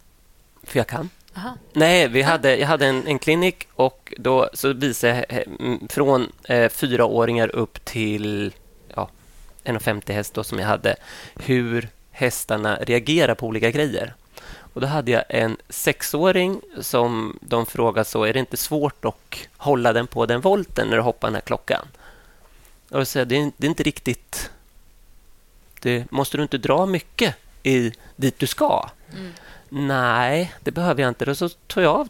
För jag kan. Aha. Nej, vi hade, jag hade en, en klinik och då så visade jag eh, från eh, fyraåringar upp till ja, 1,50 häst då, som jag hade hur hästarna reagerar på olika grejer. Och Då hade jag en sexåring som de frågade så, är det inte svårt att hålla den på den volten när du hoppar den här klockan? Och jag säger, det, är, det är inte riktigt... Det, måste du inte dra mycket i, dit du ska? Nej, det behöver jag inte. Då så tog jag av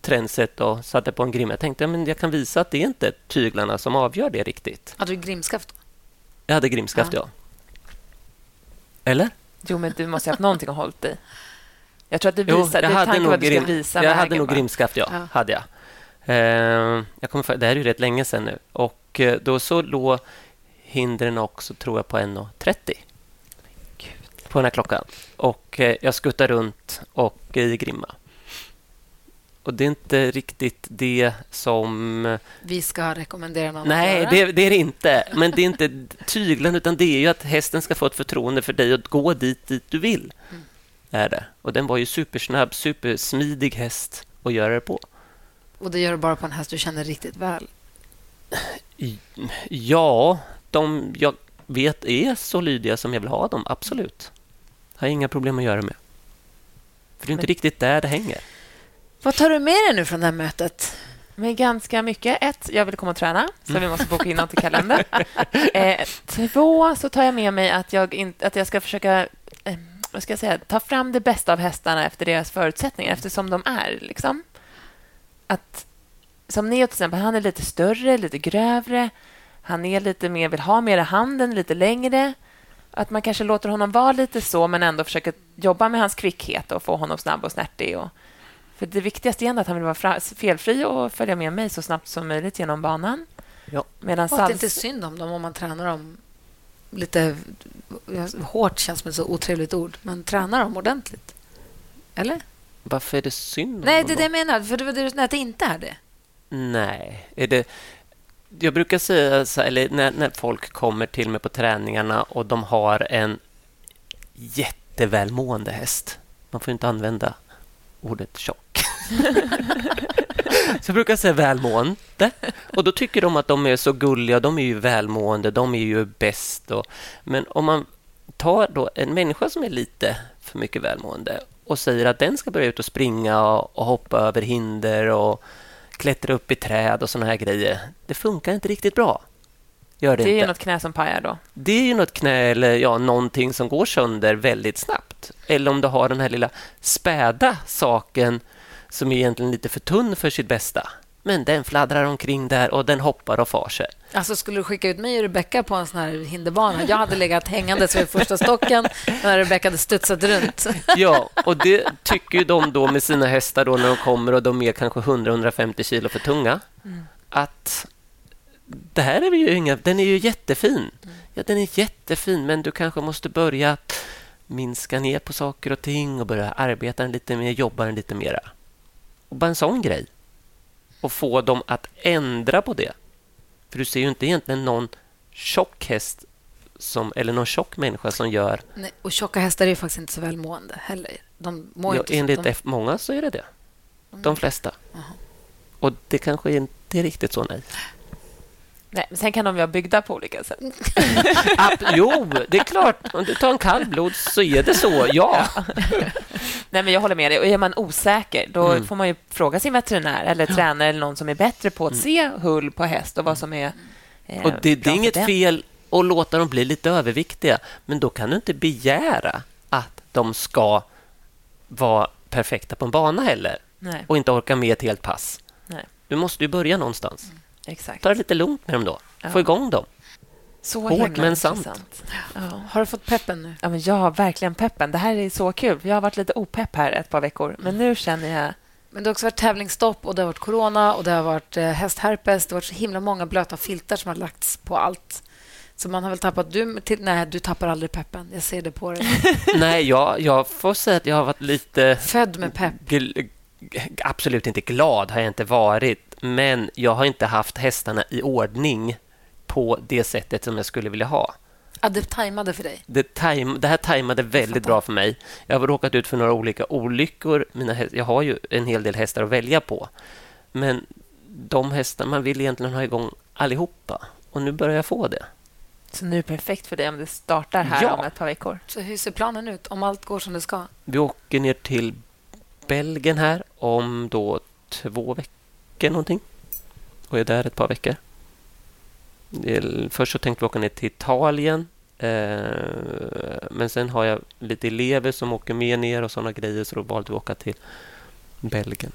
tränset och satte på en grimma. Jag tänkte men jag kan visa att det är inte tyglarna som avgör det riktigt. Hade du grimskaft? Jag hade grimskaft, ja. Eller? Jo, men du måste ha haft någonting att hålla i. Jag tror att du Jo, visar... jag hade nog, att grim, visa jag hade nog grimskaft, ja. Ja. Hade jag. Eh, jag kommer, för- det här är ju rätt länge sedan nu. Och eh, då så låg hindren också, tror jag, på 1,30 på den här klockan. Och eh, jag skuttade runt och i grimma. Och det är inte riktigt det som... Vi ska rekommendera någon att Nej, göra. det, det är det inte. Men det är inte tyglen, utan det är ju att hästen ska få ett förtroende för dig att gå dit, dit du vill. Mm. Är det. Och den var ju supersnabb, supersmidig häst att göra det på. Och det gör du bara på en häst du känner riktigt väl. Ja, de jag vet är så lydiga som jag vill ha dem, absolut. Har inga problem att göra med. För det är inte Men- riktigt där det hänger. Vad tar du med dig nu från det här mötet? Men ganska mycket. Ett, jag vill komma och träna, så vi måste boka in något i kalendern. Eh, två, så tar jag med mig att jag, in, att jag ska försöka eh, vad ska jag säga, ta fram det bästa av hästarna efter deras förutsättningar, eftersom de är. Liksom. Att, som Neo till exempel, han är lite större, lite grövre. Han är lite mer, vill ha mer i handen, lite längre. Att man kanske låter honom vara lite så, men ändå försöker jobba med hans kvickhet och få honom snabb och snärtig. Och, för det viktigaste är ändå att han vill vara felfri och följa med mig så snabbt som möjligt genom banan. Ja. Medan Och att det inte är Sals... synd om dem om man tränar dem lite hårt känns som ett så otrevligt ord, men tränar dem ordentligt. Eller? Varför är det synd om Nej, det är det jag menar. För det var det det inte är det. Nej. Är det... Jag brukar säga så eller när, när folk kommer till mig på träningarna och de har en jättevälmående häst. Man får inte använda ordet tjock. så jag brukar säga välmående. Och då tycker de att de är så gulliga. De är ju välmående. De är ju bäst. Och, men om man tar då en människa som är lite för mycket välmående och säger att den ska börja ut och springa och, och hoppa över hinder och klättra upp i träd och såna här grejer. Det funkar inte riktigt bra. Gör det, Det är ju inte. något knä som pajar då. Det är ju något knä eller ja, någonting som går sönder väldigt snabbt. Eller om du har den här lilla späda saken som är egentligen lite för tunn för sitt bästa. Men den fladdrar omkring där och den hoppar och far sig. Alltså skulle du skicka ut mig och Rebecka på en sån här hinderbana? Jag hade legat hängandes vid första stocken när Rebecka hade studsat runt. Ja, och det tycker de då med sina hästar då när de kommer och de är kanske 100-150 kilo för tunga. Att det här är ju inga, den är ju jättefin. Ja, den är jättefin, men du kanske måste börja minska ner på saker och ting och börja arbeta den lite mer, jobba den lite mera. Och bara en sån grej. Och få dem att ändra på det. För du ser ju inte egentligen någon tjock häst som, eller någon tjock människa som gör Nej, och tjocka hästar är ju faktiskt inte så välmående heller. De mår Ja, inte enligt de, många så är det det. De flesta. Och det kanske inte är riktigt så, nej. Nej, men sen kan de vara byggda på olika sätt. Ab- jo, det är klart. Om du tar en kallblod så är det så, ja. Nej, men jag håller med dig. Och är man osäker, då Mm. får man ju fråga sin veterinär eller tränare eller någon som är bättre på att se hull på häst och vad som är eh, Och det, det är inget fel att låta dem bli lite överviktiga, men då kan du inte begära att de ska vara perfekta på en bana heller Nej, och inte orka med ett helt pass. Nej. Du måste ju börja någonstans. Exakt. Ta det lite lugnt med dem då. Ja. Få igång dem. Så Hårt, men sant. Ja. Har du fått peppen nu? Ja, men jag har verkligen peppen. Det här är så kul. Jag har varit lite opepp här ett par veckor, men nu känner jag... Men det har också varit tävlingsstopp och det har varit corona och det har varit eh, hästherpes. Det har varit så himla många blöta filtar som har lagts på allt. Så man har väl tappat... Du, till, nej, du tappar aldrig peppen. Jag ser det på dig. Nej, jag, jag får säga att jag har varit lite... Född med pepp. Gl- absolut inte glad har jag inte varit, men jag har inte haft hästarna i ordning på det sättet som jag skulle vilja ha. Ja, det tajmade för dig. Det, time, det här tajmade väldigt bra för mig. Jag har råkat ut för några olika olyckor. Mina häst, jag har ju en hel del hästar att välja på. Men de hästar man vill egentligen ha igång allihopa. Och nu börjar jag få det. Så nu är det perfekt för dig om det startar här Ja. om ett par veckor. Så hur ser planen ut om allt går som det ska? Vi åker ner till Belgien här om då två veckor någonting. Och är där ett par veckor. Först så tänkte vi åka ner till Italien. Eh, men sen har jag lite elever som åker med ner och sådana grejer så då valde vi att åka till Belgien.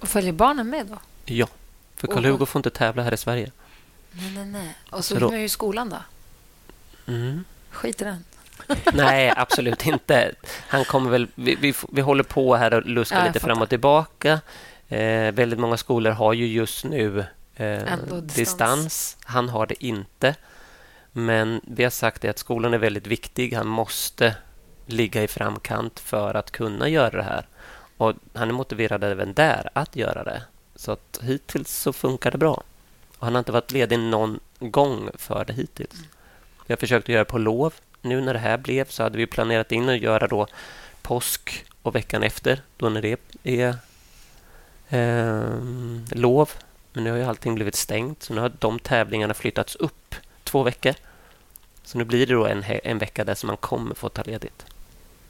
Och följer barnen med då? Ja, för Karl-Hugo får inte tävla här i Sverige. Nej, nej, nej. Och så, Så då- är ju i skolan då? Mm. Skit i den. Nej, absolut inte. Han kommer väl, vi, vi, vi håller på här och luskar Ja, lite fram och tillbaka. Eh, väldigt många skolor har ju just nu eh, distans. distans. Han har det inte. Men vi har sagt det att skolan är väldigt viktig. Han måste ligga i framkant för att kunna göra det här. Och Han är motiverad även där att göra det. Så att hittills så funkar det bra. Och han har inte varit ledig någon gång för det hittills. Vi har försökt att göra på lov. Nu när det här blev så hade vi planerat in att göra då påsk och veckan efter, då när det är ehm, lov. Men nu har ju allting blivit stängt, så nu har de tävlingarna flyttats upp två veckor. Så nu blir det då en, en vecka där som man kommer få ta ledigt.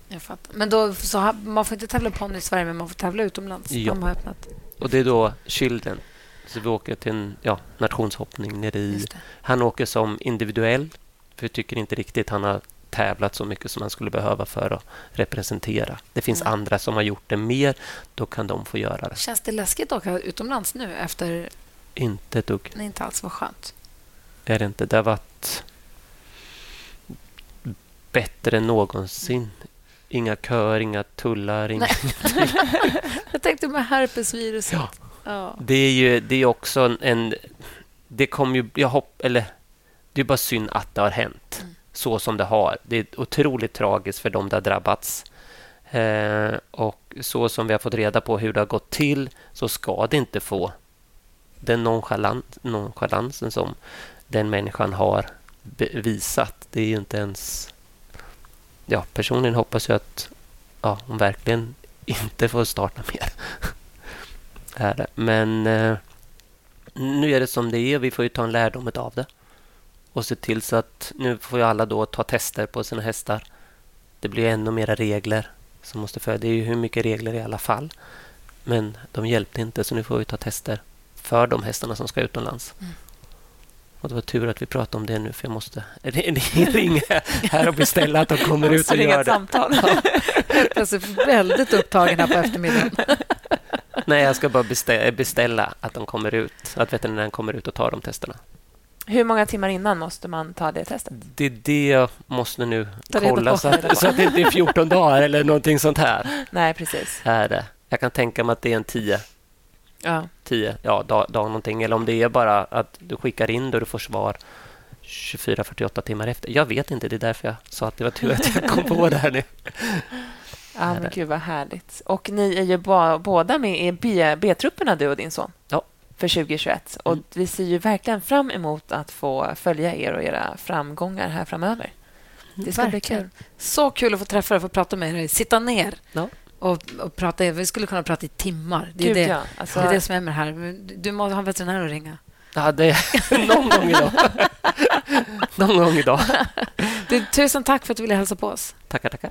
Jag fattar. Men då, så har, man får inte tävla ponny i Sverige, men man får tävla utomlands. Ja. De har öppnat. Och det är då Children. Så vi åker till en ja, nationshoppning nere i... Han åker som individuell, för vi tycker inte riktigt han har tävlat så mycket som han skulle behöva för att representera. Det finns Mm. andra som har gjort det mer, då kan de få göra det. Känns det läskigt att åka utomlands nu efter... Inte ett dugg. Nej, inte alls. Vad skönt. Är det inte. Det har varit bättre än någonsin. Inga köer, inga tullar. Inga... Jag tänkte med herpesviruset. Ja. Ja. Det är ju det är också en... det kommer ju... Jag hopp, eller, det är bara synd att det har hänt så som det har. Det är otroligt tragiskt för dem det har drabbats. Eh, och så som vi har fått reda på hur det har gått till så ska det inte få den nonchalant, nonchalansen som den människan har visat. Det är ju inte ens... Ja, personligen hoppas jag att ja, hon verkligen inte får starta mer. Men eh, nu är det som det är. Vi får ju ta en lärdom av det. Och se till så att nu får ju alla då ta tester på sina hästar. Det blir ännu mera regler som måste följa. Det är ju hur mycket regler i alla fall. Men de hjälpte inte så nu får vi ta tester för de hästarna som ska utomlands. Och det var tur att vi pratade om det nu, för jag måste ringa här och beställa att de kommer ut och gör det. samtal. Alltså, väldigt upptagen här på eftermiddagen. Nej, jag ska bara beställa, beställa att de kommer ut, att veterinären kommer ut och tar de testerna. Hur många timmar innan måste man ta det testet? Det är det jag måste nu Ta kolla så att, så att det inte är 14 dagar eller någonting sånt här. Nej, precis. Är det. Jag kan tänka mig att det är en 10 Ja. 10 ja, dag, dag någonting. Eller om det är bara att du skickar in det och du får svar 24-48 timmar efter. Jag vet inte. Det är därför jag sa att det var tur att jag kom på det här nu. Ja, men gud vad härligt. Och ni är ju ba- båda med i B- B-trupperna, du och din son. Ja. För 2021. Och Mm. vi ser ju verkligen fram emot att få följa er och era framgångar här framöver. Det ska bli Verkligen. kul. Så kul att få träffa dig, få prata med dig, sitta ner Ja. och, och prata. Vi skulle kunna prata i timmar. Det är, Gud, det, ja. Alltså, det, är det som är med det här. Du måste ha en veterinär att ringa. Ja, det är någon gång idag. någon gång idag. Du, tusen tack för att du ville hälsa på oss. Tackar, tackar.